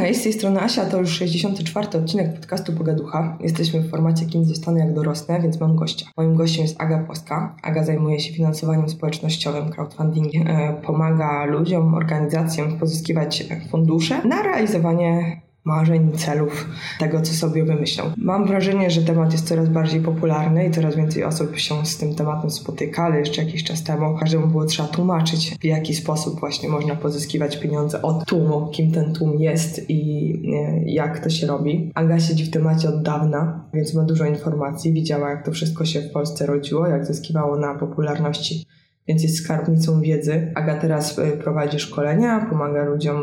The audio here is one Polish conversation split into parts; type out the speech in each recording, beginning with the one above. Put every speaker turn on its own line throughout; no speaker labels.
hej, z tej strony Asia, to już 64. odcinek podcastu Pogaducha. Jesteśmy w formacie Kim zostanę jak dorosnę, więc mam gościa. Moim gościem jest Aga Płoska. Aga zajmuje się finansowaniem społecznościowym, crowdfundingiem. E, pomaga ludziom, organizacjom pozyskiwać fundusze na realizowanie marzeń, celów, tego, co sobie wymyślą. Mam wrażenie, że temat jest coraz bardziej popularny i coraz więcej osób się z tym tematem spotyka, ale jeszcze jakiś czas temu każdemu było trzeba tłumaczyć, w jaki sposób właśnie można pozyskiwać pieniądze od tłumu, kim ten tłum jest i e, jak to się robi. Aga siedzi w temacie od dawna, więc ma dużo informacji, widziała, jak to wszystko się w Polsce rodziło, jak zyskiwało na popularności więc jest skarbnicą wiedzy. Aga teraz y, prowadzi szkolenia, pomaga ludziom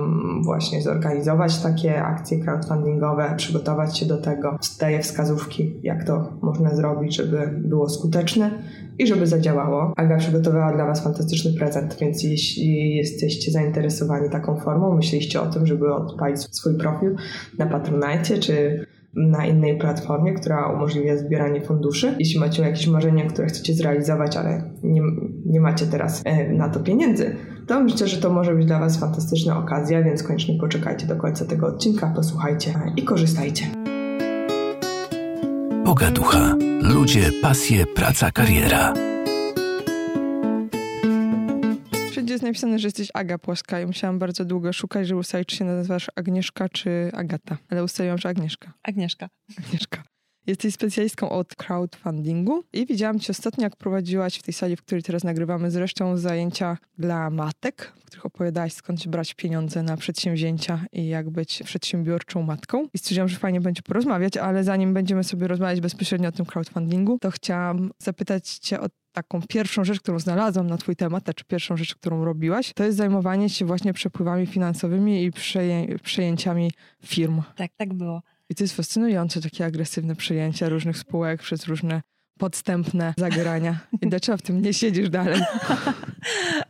właśnie zorganizować takie akcje crowdfundingowe, przygotować się do tego, daje wskazówki, jak to można zrobić, żeby było skuteczne i żeby zadziałało. Aga przygotowała dla Was fantastyczny prezent, więc jeśli jesteście zainteresowani taką formą, myśleliście o tym, żeby odpalić swój profil na Patronite czy na innej platformie, która umożliwia zbieranie funduszy. Jeśli macie jakieś marzenia, które chcecie zrealizować, ale nie, nie macie teraz e, na to pieniędzy, to myślę, że to może być dla Was fantastyczna okazja, więc koniecznie poczekajcie do końca tego odcinka, posłuchajcie i korzystajcie.
Pogaducha. Ludzie, pasje, praca, kariera.
Napisane, że jesteś Aga Płaska i musiałam bardzo długo szukać, żeby ustalić, czy się nazywasz Agnieszka czy Agata. Ale ustaliłam, że Agnieszka.
Agnieszka.
Agnieszka. Jesteś specjalistką od crowdfundingu i widziałam cię ostatnio, jak prowadziłaś w tej sali, w której teraz nagrywamy zresztą zajęcia dla matek, w których opowiadałaś skąd brać pieniądze na przedsięwzięcia i jak być przedsiębiorczą matką. I stwierdziłam, że fajnie będzie porozmawiać, ale zanim będziemy sobie rozmawiać bezpośrednio o tym crowdfundingu, to chciałam zapytać cię o taką pierwszą rzecz, którą znalazłam na twój temat, czy pierwszą rzecz, którą robiłaś, to jest zajmowanie się właśnie przepływami finansowymi i przeję przejęciami firm.
Tak, tak było.
I to jest fascynujące, takie agresywne przejęcia różnych spółek przez różne podstępne zagrania. I dlaczego w tym nie siedzisz dalej?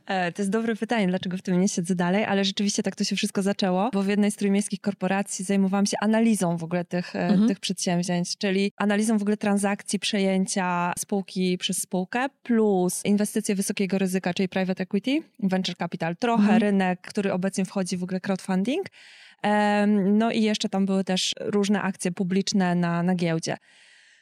E, to jest dobre pytanie, dlaczego w tym nie siedzę dalej, ale rzeczywiście tak to się wszystko zaczęło, bo w jednej z trójmiejskich korporacji zajmowałam się analizą w ogóle tych, e, mhm. tych przedsięwzięć, czyli analizą w ogóle transakcji, przejęcia spółki przez spółkę, plus inwestycje wysokiego ryzyka, czyli private equity, venture capital, trochę mhm. rynek, który obecnie wchodzi w ogóle crowdfunding, no i jeszcze tam były też różne akcje publiczne na, na giełdzie.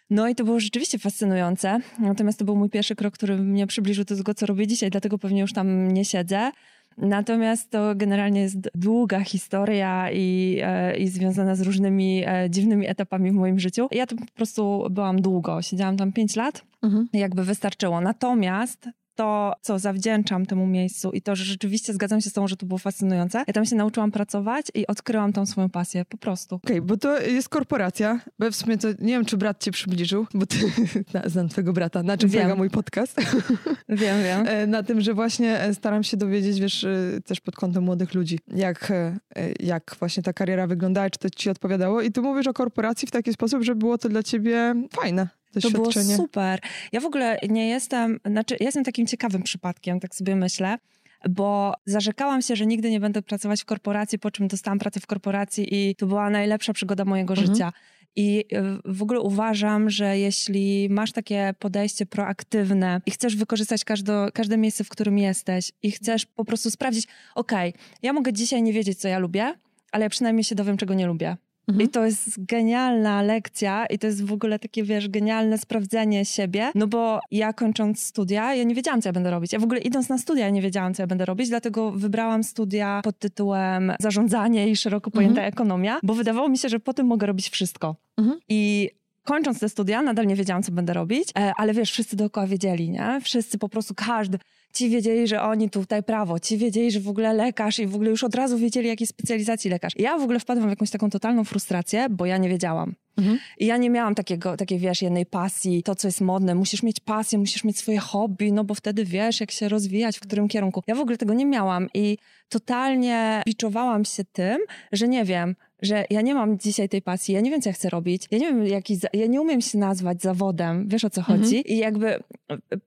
No i to było rzeczywiście fascynujące. Natomiast to był mój pierwszy krok, który mnie przybliżył do tego, co robię dzisiaj, dlatego pewnie już tam nie siedzę. Natomiast to generalnie jest długa historia i, e, i związana z różnymi e, dziwnymi etapami w moim życiu. Ja tam po prostu byłam długo, siedziałam tam 5 lat, mhm. jakby wystarczyło. Natomiast to, co zawdzięczam temu miejscu i to, że rzeczywiście zgadzam się z tą, że to było fascynujące. Ja tam się nauczyłam pracować i odkryłam tą swoją pasję, po prostu.
Okej, okay, bo to jest korporacja, bo w sumie to nie wiem, czy brat cię przybliżył, bo ty znam twojego brata, na czym wiem. polega mój podcast.
Wiem, wiem.
E, na tym, że właśnie e, staram się dowiedzieć, wiesz, e, też pod kątem młodych ludzi, jak, jak właśnie ta kariera wyglądała, czy to ci odpowiadało i ty mówisz o korporacji w taki sposób, że było to dla ciebie fajne.
To było super. Ja w ogóle nie jestem, znaczy ja jestem takim ciekawym przypadkiem, tak sobie myślę, bo zarzekałam się, że nigdy nie będę pracować w korporacji, po czym dostałam pracę w korporacji i to była najlepsza przygoda mojego mhm. życia. I e, w ogóle uważam, że jeśli masz takie podejście proaktywne i chcesz wykorzystać każde, każde miejsce, w którym jesteś i chcesz po prostu sprawdzić, okej, okay, ja mogę dzisiaj nie wiedzieć, co ja lubię, ale ja przynajmniej się dowiem, czego nie lubię. Mhm. I to jest genialna lekcja i to jest w ogóle takie, wiesz, genialne sprawdzenie siebie, no bo ja kończąc studia, ja nie wiedziałam, co ja będę robić. Ja w ogóle idąc na studia nie wiedziałam, co ja będę robić, dlatego wybrałam studia pod tytułem zarządzanie i szeroko pojęta mhm. ekonomia, bo wydawało mi się, że po tym mogę robić wszystko. Mhm. I kończąc te studia, nadal nie wiedziałam, co będę robić, e, ale wiesz, wszyscy dookoła wiedzieli, nie? Wszyscy po prostu, każdy, ci wiedzieli, że oni tutaj prawo, ci wiedzieli, że w ogóle lekarz i w ogóle już od razu wiedzieli, jakiej specjalizacji lekarz. Ja w ogóle wpadłam w jakąś taką totalną frustrację, bo ja nie wiedziałam. Mhm. I ja nie miałam takiego, takiej, wiesz, jednej pasji, to, co jest modne. Musisz mieć pasję, musisz mieć swoje hobby, no bo wtedy wiesz, jak się rozwijać, w którym kierunku. Ja w ogóle tego nie miałam i totalnie biczowałam się tym, że nie wiem, że ja nie mam dzisiaj tej pasji, ja nie wiem, co ja chcę robić, ja nie wiem, jaki, ja nie umiem się nazwać zawodem, wiesz o co mhm. chodzi? I jakby e,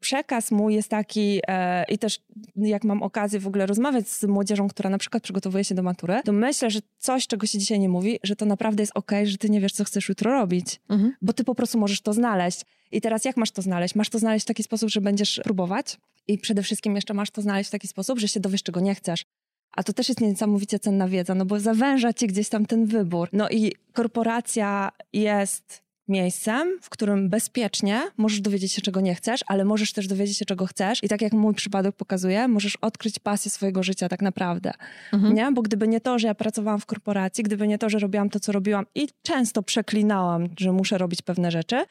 przekaz mój jest taki e, i też jak mam okazję w ogóle rozmawiać z młodzieżą, która na przykład przygotowuje się do matury, to myślę, że coś, czego się dzisiaj nie mówi, że to naprawdę jest okej, okay, że ty nie wiesz, co chcesz jutro robić, mhm. bo ty po prostu możesz to znaleźć. I teraz jak masz to znaleźć? Masz to znaleźć w taki sposób, że będziesz próbować i przede wszystkim jeszcze masz to znaleźć w taki sposób, że się dowiesz, czego nie chcesz. A to też jest niesamowicie cenna wiedza, no bo zawęża ci gdzieś tam ten wybór. No i korporacja jest miejscem, w którym bezpiecznie możesz dowiedzieć się, czego nie chcesz, ale możesz też dowiedzieć się, czego chcesz. I tak jak mój przypadek pokazuje, możesz odkryć pasję swojego życia tak naprawdę. Mhm. Nie? Bo gdyby nie to, że ja pracowałam w korporacji, gdyby nie to, że robiłam to, co robiłam i często przeklinałam, że muszę robić pewne rzeczy,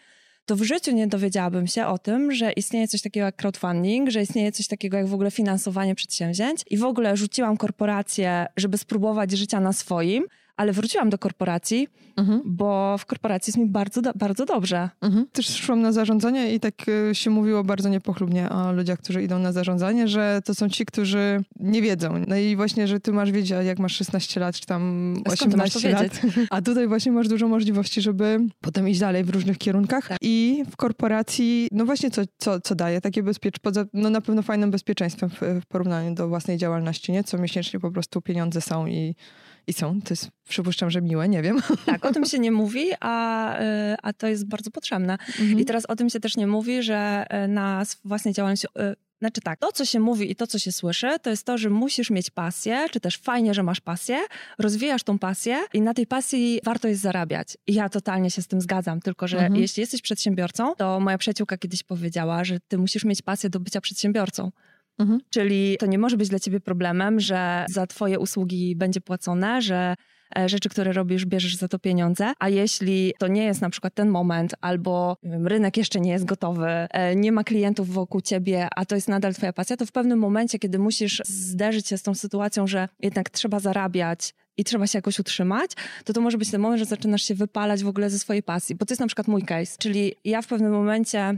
to w życiu nie dowiedziałabym się o tym, że istnieje coś takiego jak crowdfunding, że istnieje coś takiego jak w ogóle finansowanie przedsięwzięć i w ogóle rzuciłam korporację, żeby spróbować życia na swoim, ale wróciłam do korporacji, mhm. bo w korporacji jest mi bardzo, bardzo dobrze.
Mhm. Też szłam na zarządzanie i tak y, się mówiło bardzo niepochlubnie o ludziach, którzy idą na zarządzanie, że to są ci, którzy nie wiedzą. No i właśnie, że ty masz wiedzieć, jak masz 16 lat, czy tam 18 lat. A tutaj właśnie masz dużo możliwości, żeby potem iść dalej w różnych kierunkach. Tak. I w korporacji, no właśnie co, co, co daje takie bezpieczeństwo, no na pewno fajnym bezpieczeństwem w, w porównaniu do własnej działalności, nie? Co miesięcznie po prostu pieniądze są i i są. To jest, przypuszczam, że miłe, nie wiem.
Tak, o tym się nie mówi, a, y, a to jest bardzo potrzebne. Mhm. I teraz o tym się też nie mówi, że y, na własnej działalności y, znaczy tak, to co się mówi i to co się słyszy, to jest to, że musisz mieć pasję, czy też fajnie, że masz pasję, rozwijasz tą pasję i na tej pasji warto jest zarabiać. I ja totalnie się z tym zgadzam, tylko że mhm. jeśli jesteś przedsiębiorcą, to moja przyjaciółka kiedyś powiedziała, że ty musisz mieć pasję do bycia przedsiębiorcą. Mhm. Czyli to nie może być dla ciebie problemem, że za twoje usługi będzie płacone, że e, rzeczy, które robisz, bierzesz za to pieniądze, a jeśli to nie jest na przykład ten moment, albo wiem, rynek jeszcze nie jest gotowy, e, nie ma klientów wokół ciebie, a to jest nadal twoja pasja, to w pewnym momencie, kiedy musisz zderzyć się z tą sytuacją, że jednak trzeba zarabiać, i trzeba się jakoś utrzymać, to to może być ten moment, że zaczynasz się wypalać w ogóle ze swojej pasji. Bo to jest na przykład mój case. Czyli ja w pewnym momencie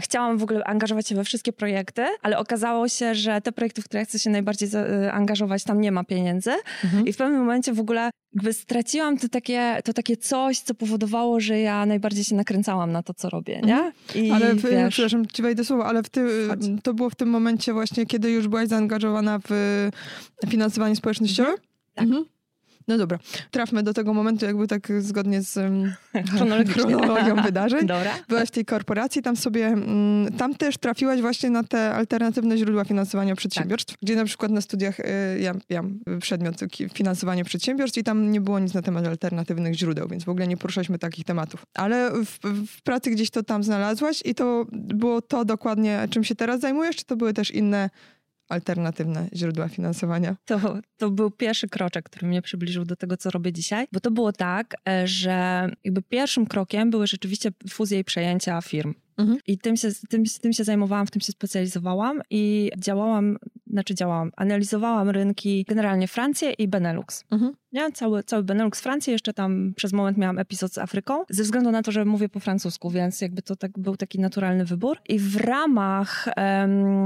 chciałam w ogóle angażować się we wszystkie projekty, ale okazało się, że te projekty, w które chcę się najbardziej e, angażować, tam nie ma pieniędzy. Mhm. I w pewnym momencie w ogóle jakby straciłam to takie, to takie coś, co powodowało, że ja najbardziej się nakręcałam na to, co robię, nie? Mhm.
I, ale w, wiesz, przepraszam, ci wejdę słowo, ale w ty, to było w tym momencie właśnie, kiedy już byłaś zaangażowana w finansowanie społecznościowe? Mhm. Tak. Mhm. No dobra, trafmy do tego momentu jakby tak zgodnie z chronologią wydarzeń. Dobra. Byłaś w tej korporacji, tam sobie, mm, tam też trafiłaś właśnie na te alternatywne źródła finansowania przedsiębiorstw, tak. gdzie na przykład na studiach y, ja, ja przedmiot finansowanie przedsiębiorstw i tam nie było nic na temat alternatywnych źródeł, więc w ogóle nie poruszaliśmy takich tematów. Ale w, w pracy gdzieś to tam znalazłaś i to było to dokładnie, czym się teraz zajmujesz, czy to były też inne alternatywne źródła finansowania?
To, to był pierwszy kroczek, który mnie przybliżył do tego, co robię dzisiaj, bo to było tak, e, że jakby pierwszym krokiem były rzeczywiście fuzje i przejęcia firm. Mhm. I tym się, tym, tym się zajmowałam, w tym się specjalizowałam i działałam, znaczy działałam, analizowałam rynki generalnie Francję i Benelux. Mhm. Cały, cały Benelux Francji, jeszcze tam przez moment miałam epizod z Afryką, ze względu na to, że mówię po francusku, więc jakby to tak był taki naturalny wybór. I w ramach,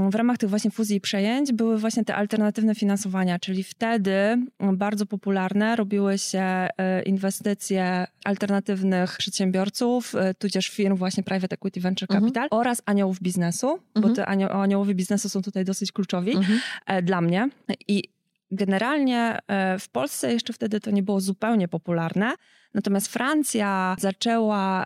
w ramach tych właśnie fuzji i przejęć były właśnie te alternatywne finansowania, czyli wtedy bardzo popularne robiły się e, inwestycje alternatywnych przedsiębiorców, e, tudzież firm właśnie private equity venture mhm. capital mhm. oraz aniołów biznesu, mhm. bo te anio aniołowie biznesu są tutaj dosyć kluczowi mhm. E, dla mnie. I Generalnie e, w Polsce jeszcze wtedy to nie było zupełnie popularne, Natomiast Francja zaczęła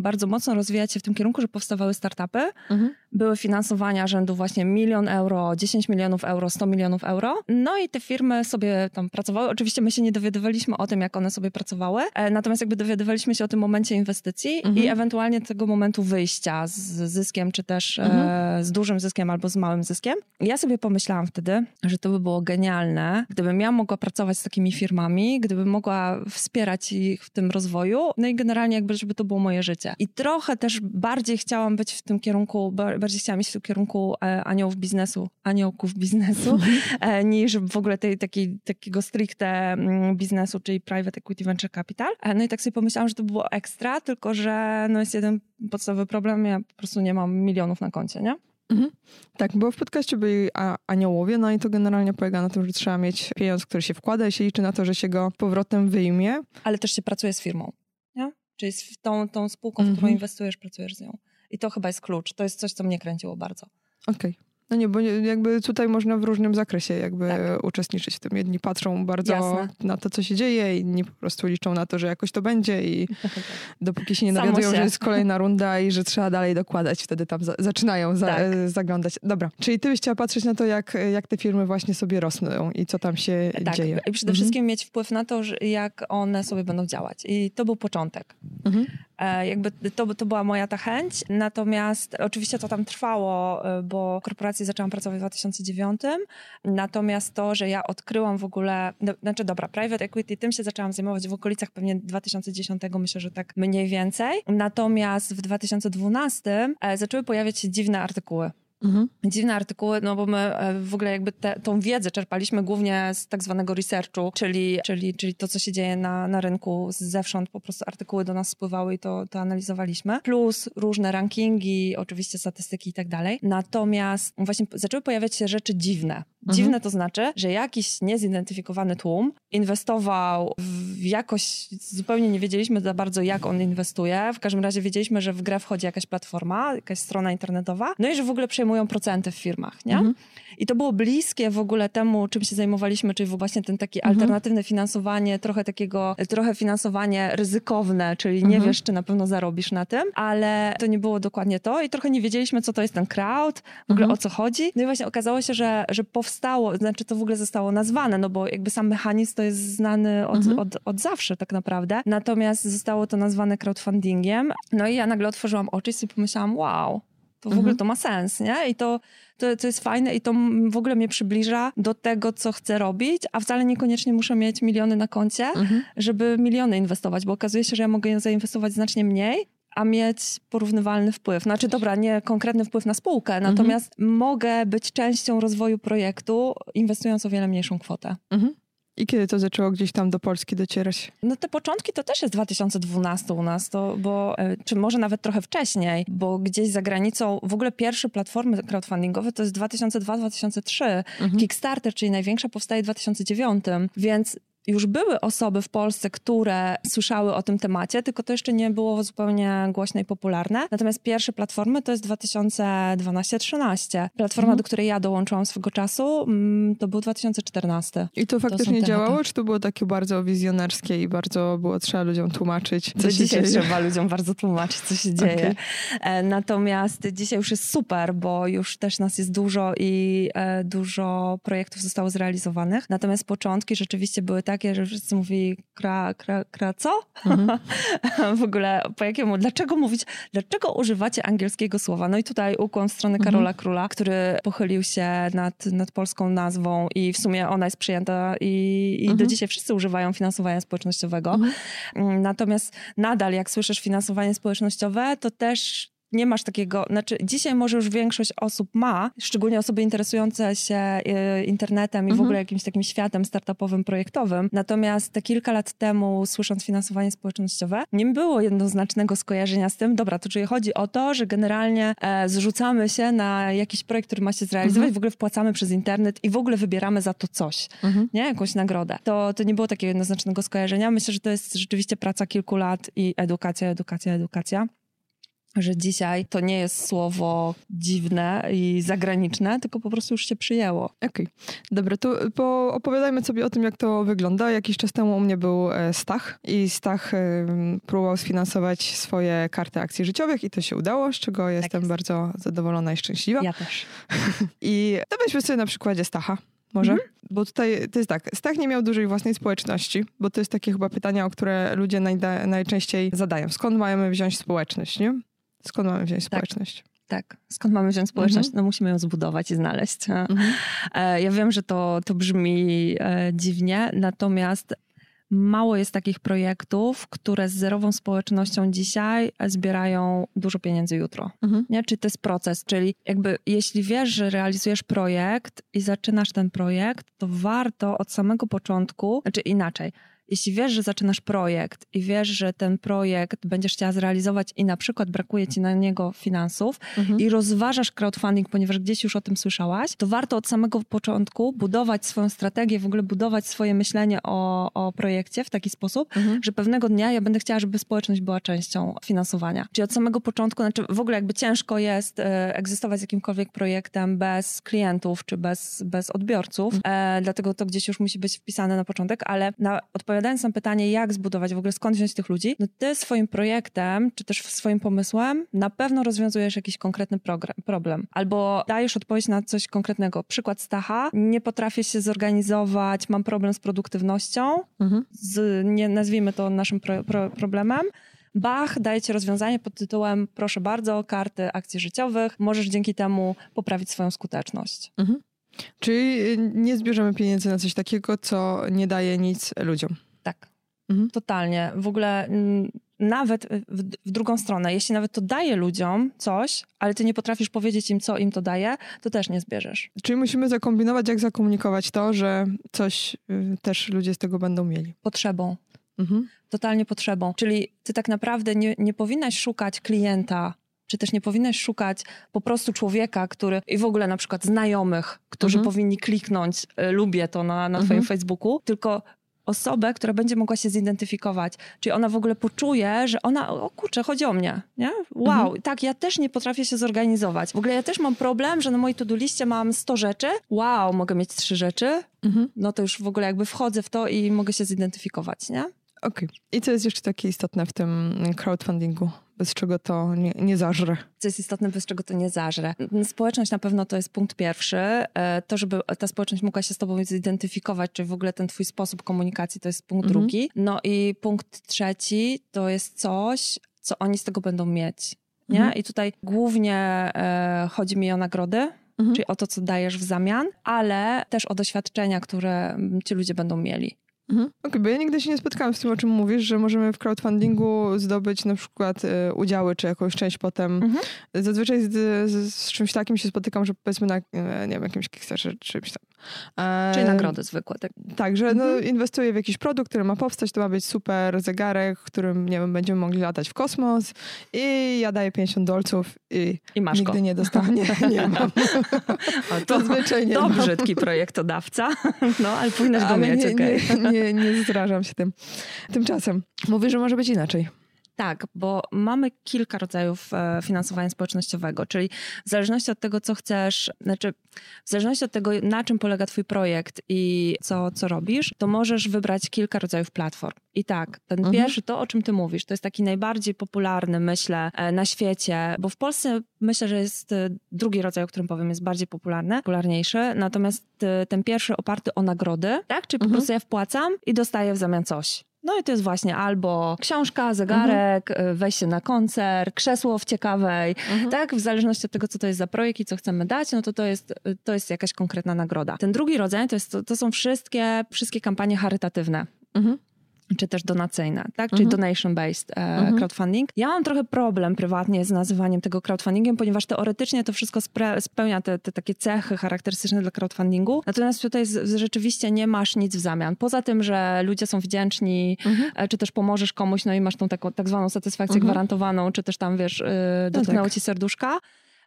bardzo mocno rozwijać się w tym kierunku, że powstawały startupy. Mhm. Były finansowania rzędu właśnie milion euro, 10 milionów euro, 100 milionów euro. No i te firmy sobie tam pracowały. Oczywiście my się nie dowiadywaliśmy o tym, jak one sobie pracowały, e, natomiast jakby dowiadywaliśmy się o tym momencie inwestycji mhm. i ewentualnie tego momentu wyjścia z zyskiem, czy też e, mhm. z dużym zyskiem albo z małym zyskiem. Ja sobie pomyślałam wtedy, że to by było genialne, gdybym ja mogła pracować z takimi firmami, gdybym mogła wspierać ich w tym rozwoju. No i generalnie jakby, żeby to było moje życie. I trochę też bardziej chciałam być w tym kierunku, bardziej chciałam iść w kierunku e, aniołów biznesu, aniołków biznesu, e, niż w ogóle tej, takiej, takiego stricte mm, biznesu, czyli private equity venture capital. E, no i tak sobie pomyślałam, że to było ekstra, tylko że no jest jeden podstawowy problem, ja po prostu nie mam milionów na koncie, nie? Mhm.
Tak, bo w podcaście byli aniołowie, no i to generalnie polega na tym, że trzeba mieć pieniądz, który się wkłada i się liczy na to, że się go powrotem wyjmie.
Ale też się pracuje z firmą, nie? Czyli z tą, tą spółką, w którą mhm. inwestujesz, pracujesz z nią. I to chyba jest klucz. To jest coś, co mnie kręciło bardzo.
Okej. Okay. No nie, bo jakby tutaj można w różnym zakresie jakby
Tak.
uczestniczyć w tym. Jedni patrzą bardzo
Jasne.
na to, co się dzieje, inni po prostu liczą na to, że jakoś to będzie i dopóki się nie dowiadują,
się.
że jest kolejna runda i że trzeba dalej dokładać, wtedy tam za zaczynają za
Tak.
e, zaglądać. Dobra, czyli ty byś chciała patrzeć na to, jak, jak te firmy właśnie sobie rosną i co tam się
Tak,
dzieje.
i przede
Mhm.
wszystkim mieć wpływ na to, jak one sobie będą działać. I to był początek.
Mhm.
E, jakby to, to była moja ta chęć, natomiast oczywiście to tam trwało, e, bo korporacji zaczęłam pracować w 2009, natomiast to, że ja odkryłam w ogóle, no, znaczy dobra, private equity, tym się zaczęłam zajmować w okolicach pewnie 2010, myślę, że tak mniej więcej, natomiast w 2012 e, zaczęły pojawiać się dziwne artykuły.
Mhm.
Dziwne artykuły, no bo my e, w ogóle jakby te, tą wiedzę czerpaliśmy głównie z tak zwanego researchu, czyli, czyli, czyli to, co się dzieje na, na rynku zewsząd, po prostu artykuły do nas spływały i to, to analizowaliśmy. Plus różne rankingi, oczywiście statystyki i tak dalej. Natomiast właśnie zaczęły pojawiać się rzeczy dziwne. Dziwne to znaczy, że jakiś niezidentyfikowany tłum inwestował w jakoś, zupełnie nie wiedzieliśmy za bardzo, jak on inwestuje. W każdym razie wiedzieliśmy, że w grę wchodzi jakaś platforma, jakaś strona internetowa, no i że w ogóle przejmują procenty w firmach, nie?
Mhm.
I to było bliskie w ogóle temu, czym się zajmowaliśmy, czyli właśnie ten taki alternatywne finansowanie, trochę takiego, trochę finansowanie ryzykowne, czyli nie
Mhm.
wiesz, czy na pewno zarobisz na tym, ale to nie było dokładnie to i trochę nie wiedzieliśmy, co to jest ten crowd, w ogóle
Mhm.
o co chodzi. No i właśnie okazało się, że, że powstało, znaczy to w ogóle zostało nazwane, no bo jakby sam mechanizm to jest znany od,
Mhm.
od, od zawsze tak naprawdę. Natomiast zostało to nazwane crowdfundingiem. No i ja nagle otworzyłam oczy i sobie pomyślałam, wow, to w
Mhm.
ogóle to ma sens, nie? I to, to, to jest fajne i to w ogóle mnie przybliża do tego, co chcę robić, a wcale niekoniecznie muszę mieć miliony na koncie,
Mhm.
żeby miliony inwestować, bo okazuje się, że ja mogę zainwestować znacznie mniej, a mieć porównywalny wpływ. Znaczy, dobra, nie konkretny wpływ na spółkę, natomiast mogę być częścią rozwoju projektu, inwestując o wiele mniejszą kwotę.
Mhm. I kiedy to zaczęło gdzieś tam do Polski docierać?
No te początki to też jest 2012 u nas, to, bo, e, czy może nawet trochę wcześniej, bo gdzieś za granicą, w ogóle pierwsze platformy crowdfundingowe to jest 2002-2003.
Mhm.
Kickstarter, czyli największa powstaje w 2009, więc już były osoby w Polsce, które słyszały o tym temacie, tylko to jeszcze nie było zupełnie głośne i popularne. Natomiast pierwsze platformy to jest 2012-13. Platforma,
Mhm.
do której ja dołączyłam swego czasu, mm, to był 2014.
I to faktycznie
tematy.
działało, czy to było takie bardzo wizjonerskie i bardzo było trzeba ludziom tłumaczyć, co się
dzisiaj
dzieje?
trzeba ludziom bardzo tłumaczyć, co się dzieje.
Okej.
E, Natomiast dzisiaj już jest super, bo już też nas jest dużo i e, dużo projektów zostało zrealizowanych. Natomiast początki rzeczywiście były takie, że wszyscy mówili kra, kra, kra co?
Mhm.
w ogóle po jakiemu, dlaczego mówić, dlaczego używacie angielskiego słowa? No i tutaj ukłon w stronę
Mhm.
Karola Króla, który pochylił się nad, nad polską nazwą i w sumie ona jest przyjęta i, i do
Mhm.
dzisiaj wszyscy używają finansowania społecznościowego.
Mhm.
Mm, Natomiast nadal, jak słyszysz finansowanie społecznościowe, to też nie masz takiego, znaczy dzisiaj może już większość osób ma, szczególnie osoby interesujące się e, internetem i w
Mhm.
ogóle jakimś takim światem startupowym, projektowym. Natomiast te kilka lat temu, słysząc finansowanie społecznościowe, nie było jednoznacznego skojarzenia z tym, dobra, to czyli chodzi o to, że generalnie e, zrzucamy się na jakiś projekt, który ma się zrealizować,
Mhm.
w ogóle wpłacamy przez internet i w ogóle wybieramy za to coś
Mhm.
nie? jakąś nagrodę. To, to nie było takiego jednoznacznego skojarzenia. Myślę, że to jest rzeczywiście praca kilku lat i edukacja, edukacja, edukacja. Że dzisiaj to nie jest słowo dziwne i zagraniczne, tylko po prostu już się przyjęło.
Okej, dobra, to po, opowiadajmy sobie o tym, jak to wygląda. Jakiś czas temu u mnie był e, Stach i Stach e, próbował sfinansować swoje karty akcji życiowych i to się udało, z czego jestem
jest.
bardzo zadowolona i szczęśliwa.
Ja też.
I to weźmy sobie na przykładzie Stacha. Może?
Mhm.
Bo tutaj to jest tak, Stach nie miał dużej własnej społeczności, bo to jest takie chyba pytania, o które ludzie najda, najczęściej zadają. Skąd mamy wziąć społeczność, nie? Skąd mamy wziąć
Tak.
społeczność?
Tak. Skąd mamy wziąć społeczność? No musimy ją zbudować i znaleźć.
Mhm.
E, Ja wiem, że to, to brzmi e, dziwnie, natomiast mało jest takich projektów, które z zerową społecznością dzisiaj zbierają dużo pieniędzy jutro.
Mhm.
Nie? Czy to jest proces, czyli jakby jeśli wiesz, że realizujesz projekt i zaczynasz ten projekt, to warto od samego początku, znaczy inaczej, jeśli wiesz, że zaczynasz projekt i wiesz, że ten projekt będziesz chciała zrealizować i na przykład brakuje ci na niego finansów
Mhm.
i rozważasz crowdfunding, ponieważ gdzieś już o tym słyszałaś, to warto od samego początku budować swoją strategię, w ogóle budować swoje myślenie o, o projekcie w taki sposób,
Mhm.
że pewnego dnia ja będę chciała, żeby społeczność była częścią finansowania. Czyli od samego początku, znaczy w ogóle jakby ciężko jest e, egzystować z jakimkolwiek projektem bez klientów czy bez, bez odbiorców, e, dlatego to gdzieś już musi być wpisane na początek, ale na, odpowiadając na pytanie, jak zbudować, w ogóle skąd wziąć tych ludzi, no ty swoim projektem, czy też swoim pomysłem na pewno rozwiązujesz jakiś konkretny problem. Albo dajesz odpowiedź na coś konkretnego. Przykład Stacha, nie potrafię się zorganizować, mam problem z produktywnością,
Mhm.
z, nie nazwijmy to naszym pro, pro, problemem. Bach daje ci rozwiązanie pod tytułem proszę bardzo, karty akcji życiowych, możesz dzięki temu poprawić swoją skuteczność.
Czyli y, nie zbierzemy pieniędzy na coś takiego, co nie daje nic ludziom.
Tak,
Mhm.
totalnie. W ogóle mm, nawet w, w drugą stronę, jeśli nawet to daje ludziom coś, ale ty nie potrafisz powiedzieć im, co im to daje, to też nie zbierzesz.
Czyli musimy zakombinować, jak zakomunikować to, że coś y, też ludzie z tego będą mieli.
Potrzebą.
Mhm.
totalnie potrzebą. Czyli ty tak naprawdę nie, nie powinnaś szukać klienta, czy też nie powinnaś szukać po prostu człowieka, który i w ogóle na przykład znajomych, którzy
Mhm.
powinni kliknąć, y, lubię to na, na twoim
Mhm.
Facebooku, tylko osobę, która będzie mogła się zidentyfikować. Czyli ona w ogóle poczuje, że ona, o kurczę, chodzi o mnie, nie? Wow,
Mhm.
tak, ja też nie potrafię się zorganizować. W ogóle ja też mam problem, że na mojej to-do liście mam 100 rzeczy. Wow, mogę mieć trzy rzeczy.
Mhm.
No to już w ogóle jakby wchodzę w to i mogę się zidentyfikować, nie?
Okej. I co jest jeszcze takie istotne w tym crowdfundingu, bez czego to nie, nie zażre?
co jest istotne, bez czego to nie zażre. Społeczność na pewno to jest punkt pierwszy. E, To, żeby ta społeczność mogła się z tobą zidentyfikować, czy w ogóle ten twój sposób komunikacji, to jest punkt
Mhm.
drugi. No i punkt trzeci to jest coś, co oni z tego będą mieć. Nie?
Mhm.
I tutaj głównie e, chodzi mi o nagrody,
Mhm.
czyli o to, co dajesz w zamian, ale też o doświadczenia, które ci ludzie będą mieli.
Mhm. Okej, bo ja nigdy się nie spotkałam z tym, o czym mówisz, że możemy w crowdfundingu zdobyć na przykład e, udziały, czy jakąś część potem.
Mhm.
Zazwyczaj z, z, z czymś takim się spotykam, że powiedzmy na, e, nie wiem, jakimś Kickstarterze, czy czymś tam. E,
Czyli nagrody zwykłe. Tak.
Tak, że no,
Mhm.
inwestuję w jakiś produkt, który ma powstać, to ma być super zegarek, którym, nie wiem, będziemy mogli latać w kosmos i ja daję 50 dolców i
I masz
nigdy
go.
nie dostanie. Nie mam.
O, to,
Zazwyczaj nie
to
mam.
brzydki projektodawca, no ale powinnaś go
Ale
mieć, okej.
nie, nie, nie zrażam się tym. Tymczasem mówię, że może być inaczej.
Tak, bo mamy kilka rodzajów e, finansowania społecznościowego, czyli w zależności od tego, co chcesz, znaczy w zależności od tego, na czym polega twój projekt i co, co robisz, to możesz wybrać kilka rodzajów platform. I tak, ten
Mhm.
pierwszy, to o czym ty mówisz, to jest taki najbardziej popularny, myślę, e, na świecie, bo w Polsce myślę, że jest e, drugi rodzaj, o którym powiem, jest bardziej popularny, popularniejszy, natomiast ten pierwszy oparty o nagrody, tak? Czyli po
Mhm.
prostu ja wpłacam i dostaję w zamian coś. No i to jest właśnie albo książka, zegarek,
Mhm.
y, wejście na koncert, krzesło w ciekawej, tak? W zależności od tego, co to jest za projekt i co chcemy dać, no to to jest, y, to jest jakaś konkretna nagroda. Ten drugi rodzaj to, jest, to, to są wszystkie, wszystkie kampanie charytatywne.
Mhm.
Czy też donacyjne, tak? Czyli
Mhm.
donation-based e,
Mhm.
crowdfunding. Ja mam trochę problem prywatnie z nazywaniem tego crowdfundingiem, ponieważ teoretycznie to wszystko spełnia te, te takie cechy charakterystyczne dla crowdfundingu. Natomiast tutaj z, z rzeczywiście nie masz nic w zamian. Poza tym, że ludzie są wdzięczni,
Mhm.
e, czy też pomożesz komuś, no i masz tą taką tak zwaną satysfakcję
Mhm.
gwarantowaną, czy też tam, wiesz, yy, dotknęło
tak.
ci serduszka.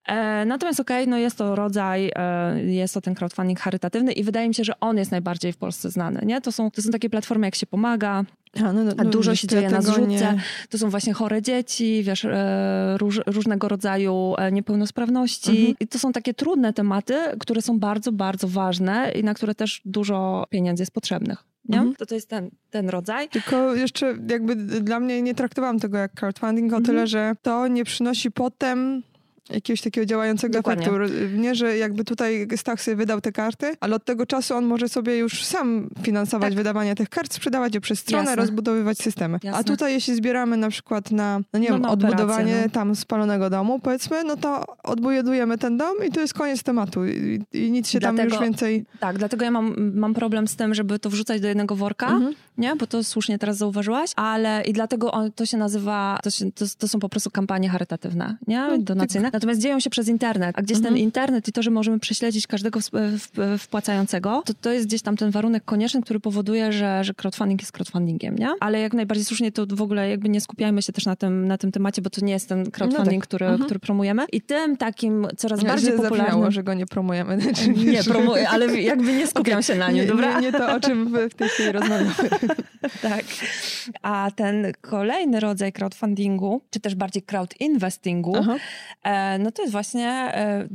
E, Natomiast okej, no jest to rodzaj, e, jest to ten crowdfunding charytatywny i wydaje mi się, że on jest najbardziej w Polsce znany, nie? To są, to są takie platformy, jak się pomaga,
A, no, no, no,
dużo
widzisz,
się dzieje na zrzutce.
nie-
To są właśnie chore dzieci, wiesz, e, róż, różnego rodzaju niepełnosprawności.
Mhm.
I to są takie trudne tematy, które są bardzo, bardzo ważne i na które też dużo pieniędzy jest potrzebnych. Nie?
Mhm.
To to jest ten, ten rodzaj.
Tylko jeszcze jakby dla mnie nie traktowałam tego jak crowdfunding o
Mhm.
tyle, że to nie przynosi potem jakiegoś takiego działającego
Dokładnie.
efektu. Nie, że jakby tutaj Stach sobie wydał te karty, ale od tego czasu on może sobie już sam finansować
Tak.
wydawanie tych kart, sprzedawać je przez stronę,
Jasne.
rozbudowywać systemy. A
Jasne.
tutaj jeśli zbieramy na przykład na, no nie
No
wiem,
na
odbudowanie
operację, no.
tam spalonego domu, powiedzmy, no to odbudujemy ten dom i to jest koniec tematu i, i nic się tam
Dlatego-
już więcej...
Tak, dlatego ja mam, mam problem z tym, żeby to wrzucać do jednego worka,
Mhm.
nie? Bo to słusznie teraz zauważyłaś, ale i dlatego on, to się nazywa, to, się, to, to są po prostu kampanie charytatywne, nie?
No,
Donacyjne. Natomiast dzieją się przez internet, a gdzieś
Mhm.
ten internet i to, że możemy prześledzić każdego wpłacającego, to to jest gdzieś tam ten warunek konieczny, który powoduje, że, że crowdfunding jest crowdfundingiem, nie? Ale jak najbardziej słusznie to w ogóle jakby nie skupiajmy się też na tym, na tym temacie, bo to nie jest ten crowdfunding,
No tak.
który,
Mhm.
który promujemy. I tym takim coraz
Ja
bardziej
się zabrzmiało,
popularnym...
że go nie promujemy.
Nie, promuję, ale jakby nie skupiam się na nim,
nie,
dobra?
Nie, nie to, o czym w w tej chwili rozmawiamy.
Tak. A ten kolejny rodzaj crowdfundingu, czy też bardziej crowdinvestingu,
Aha.
E, no to jest właśnie e,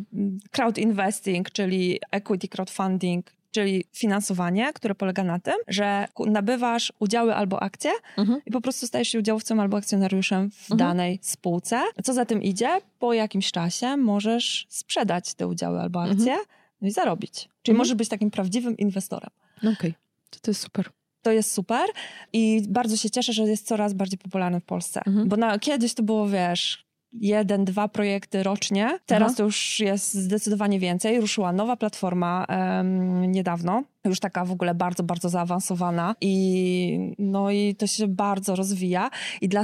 crowd investing, czyli equity crowdfunding, czyli finansowanie, które polega na tym, że nabywasz udziały albo akcje
Mhm.
i po prostu stajesz się udziałowcem albo akcjonariuszem w
Mhm.
danej spółce. Co za tym idzie? Po jakimś czasie możesz sprzedać te udziały albo akcje no i zarobić. Czyli
Mhm.
możesz być takim prawdziwym inwestorem.
No Okej, to, to jest super.
To jest super i bardzo się cieszę, że jest coraz bardziej popularny w Polsce.
Mhm.
Bo na, kiedyś to było, wiesz, jeden, dwa projekty rocznie. Teraz
Aha.
to już jest zdecydowanie więcej. Ruszyła nowa platforma em, niedawno. Już taka w ogóle bardzo, bardzo zaawansowana i no i to się bardzo rozwija i dla,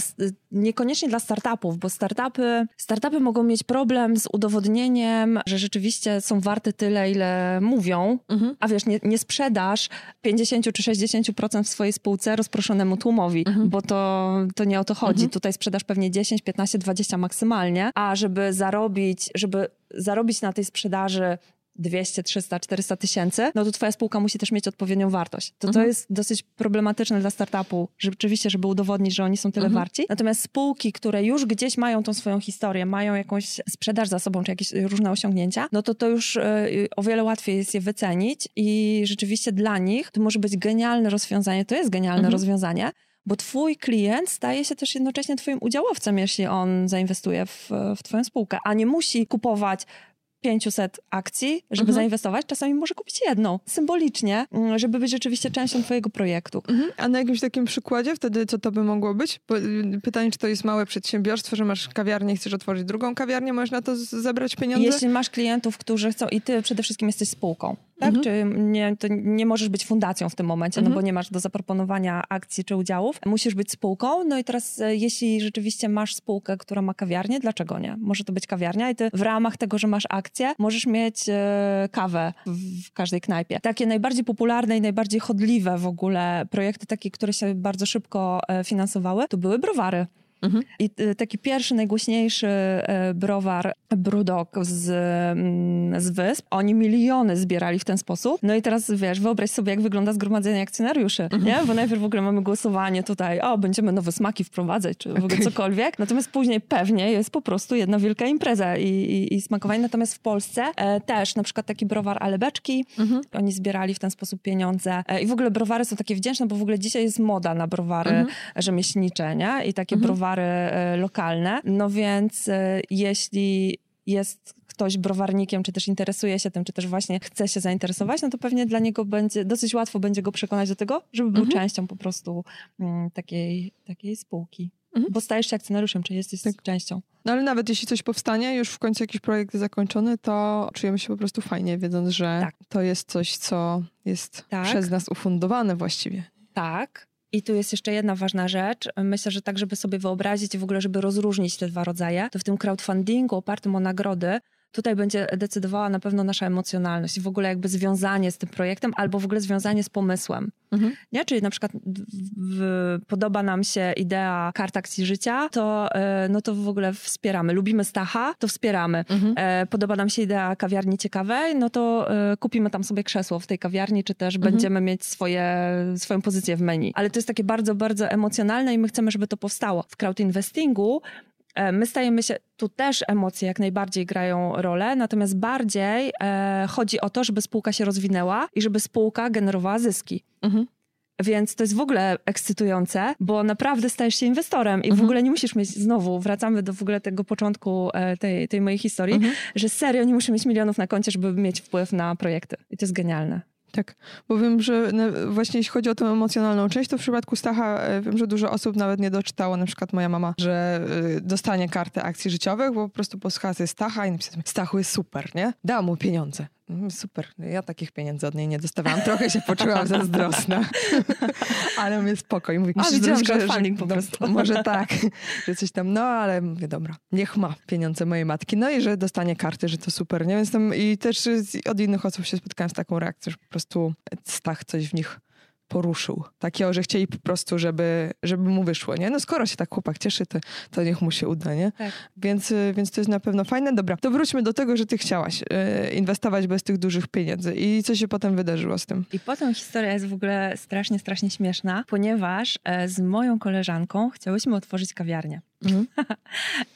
niekoniecznie dla startupów, bo startupy, startupy mogą mieć problem z udowodnieniem, że rzeczywiście są warte tyle, ile mówią,
Mhm.
a wiesz, nie, nie sprzedasz 50 czy 60% w swojej spółce rozproszonemu tłumowi,
Mhm.
bo to, to nie o to chodzi.
Mhm.
Tutaj sprzedasz pewnie 10, 15, 20 maksymalnie, a żeby zarobić, żeby zarobić na tej sprzedaży 200, 300, 400 tysięcy, no to twoja spółka musi też mieć odpowiednią wartość. To to
Mhm.
jest dosyć problematyczne dla startupu, rzeczywiście, żeby udowodnić, że oni są tyle
Mhm.
warci. Natomiast spółki, które już gdzieś mają tą swoją historię, mają jakąś sprzedaż za sobą, czy jakieś różne osiągnięcia, no to to już e, o wiele łatwiej jest je wycenić i rzeczywiście dla nich to może być genialne rozwiązanie, to jest genialne
Mhm.
rozwiązanie, bo twój klient staje się też jednocześnie twoim udziałowcem, jeśli on zainwestuje w, w twoją spółkę, a nie musi kupować 500 akcji, żeby
Mhm.
zainwestować. Czasami może kupić jedną, symbolicznie, mm, żeby być rzeczywiście częścią twojego projektu.
Mhm. A na jakimś takim przykładzie wtedy co to by mogło być? Bo, y, pytanie, czy to jest małe przedsiębiorstwo, że masz kawiarnię i chcesz otworzyć drugą kawiarnię, możesz na to zebrać pieniądze?
Jeśli masz klientów, którzy chcą i ty przede wszystkim jesteś spółką, tak?
Mhm.
Czy nie, to nie możesz być fundacją w tym momencie, no
Mhm.
bo nie masz do zaproponowania akcji czy udziałów. Musisz być spółką. No i teraz e, jeśli rzeczywiście masz spółkę, która ma kawiarnię, dlaczego nie? Może to być kawiarnia i ty w ramach tego, że masz akcję, możesz mieć e, kawę w, w każdej knajpie. Takie najbardziej popularne i najbardziej chodliwe w ogóle projekty, takie, które się bardzo szybko e, finansowały, to były browary.
Mhm.
I y, taki pierwszy, najgłośniejszy y, browar Brudok z, mm, z Wysp, oni miliony zbierali w ten sposób. No i teraz, wiesz, wyobraź sobie, jak wygląda zgromadzenie akcjonariuszy, nie? Bo najpierw w ogóle mamy głosowanie tutaj, o, będziemy nowe smaki wprowadzać, czy w ogóle
Okej.
cokolwiek. Natomiast później pewnie jest po prostu jedna wielka impreza i, i, i smakowanie. Natomiast w Polsce e, też na przykład taki browar Alebeczki,
Mhm.
oni zbierali w ten sposób pieniądze. E, I w ogóle browary są takie wdzięczne, bo w ogóle dzisiaj jest moda na browary
Mhm.
rzemieślnicze, nie? I takie
Mhm.
Browary e, lokalne. No więc e, jeśli jest ktoś browarnikiem, czy też interesuje się tym, czy też właśnie chce się zainteresować, no to pewnie dla niego będzie, dosyć łatwo będzie go przekonać do tego, żeby był
Mhm.
częścią po prostu mm, takiej, takiej spółki.
Mhm.
Bo stajesz się akcjonariuszem, czy jesteś
Tak.
częścią.
No ale nawet jeśli coś powstanie, już w końcu jakiś projekt zakończony, to czujemy się po prostu fajnie, wiedząc, że
Tak.
to jest coś, co jest
Tak.
przez nas ufundowane właściwie.
Tak. I tu jest jeszcze jedna ważna rzecz. Myślę, że tak, żeby sobie wyobrazić i w ogóle, żeby rozróżnić te dwa rodzaje, to w tym crowdfundingu opartym o nagrody, tutaj będzie decydowała na pewno nasza emocjonalność w ogóle jakby związanie z tym projektem albo w ogóle związanie z pomysłem.
Mhm.
Nie? Czyli na przykład w, podoba nam się idea kart akcji życia, to, e, no to w ogóle wspieramy. Lubimy Stacha, to wspieramy.
Mhm.
E, podoba nam się idea kawiarni ciekawej, no to e, kupimy tam sobie krzesło w tej kawiarni, czy też
Mhm.
będziemy mieć swoje, swoją pozycję w menu. Ale to jest takie bardzo, bardzo emocjonalne i my chcemy, żeby to powstało. W crowdinvestingu e, my stajemy się, tu też emocje jak najbardziej grają rolę, natomiast bardziej e, chodzi o to, żeby spółka się rozwinęła i żeby spółka generowała zyski.
Mhm.
Więc to jest w ogóle ekscytujące, bo naprawdę stajesz się inwestorem i w
Mhm.
ogóle nie musisz mieć, znowu wracamy do w ogóle tego początku e, tej, tej mojej historii,
Mhm.
że serio nie muszę mieć milionów na koncie, żeby mieć wpływ na projekty. I to jest genialne.
Tak, bo wiem, że właśnie jeśli chodzi o tę emocjonalną część, to w przypadku Stacha e, wiem, że dużo osób nawet nie doczytało, na przykład moja mama, że y, dostanie kartę akcji życiowych, bo po prostu posłuchała sobie Stacha i napisała Stachu jest super, nie? Dała mu pieniądze. Mm, Super. Ja takich pieniędzy od niej nie dostawałam. Trochę się poczułam zazdrosna. Ale mnie spokoj. Mówi,
A, widziałam, że crowdfunding po
no,
prostu.
Może tak, że coś tam, no ale mówię, dobra, niech ma pieniądze mojej matki. No i że dostanie karty, że to super, nie? Więc tam i też od innych osób się spotkałam z taką reakcją, że po prostu Stach coś w nich poruszył. Takiego, że chcieli po prostu, żeby, żeby mu wyszło, nie? No skoro się tak chłopak cieszy, to, to niech mu się uda, nie?
Tak.
Więc, y, więc to jest na pewno fajne. Dobra, to wróćmy do tego, że ty chciałaś y, inwestować bez tych dużych pieniędzy. I co się potem wydarzyło z tym?
I potem historia jest w ogóle strasznie, strasznie śmieszna, ponieważ e, z moją koleżanką chciałyśmy otworzyć kawiarnię.
Mhm.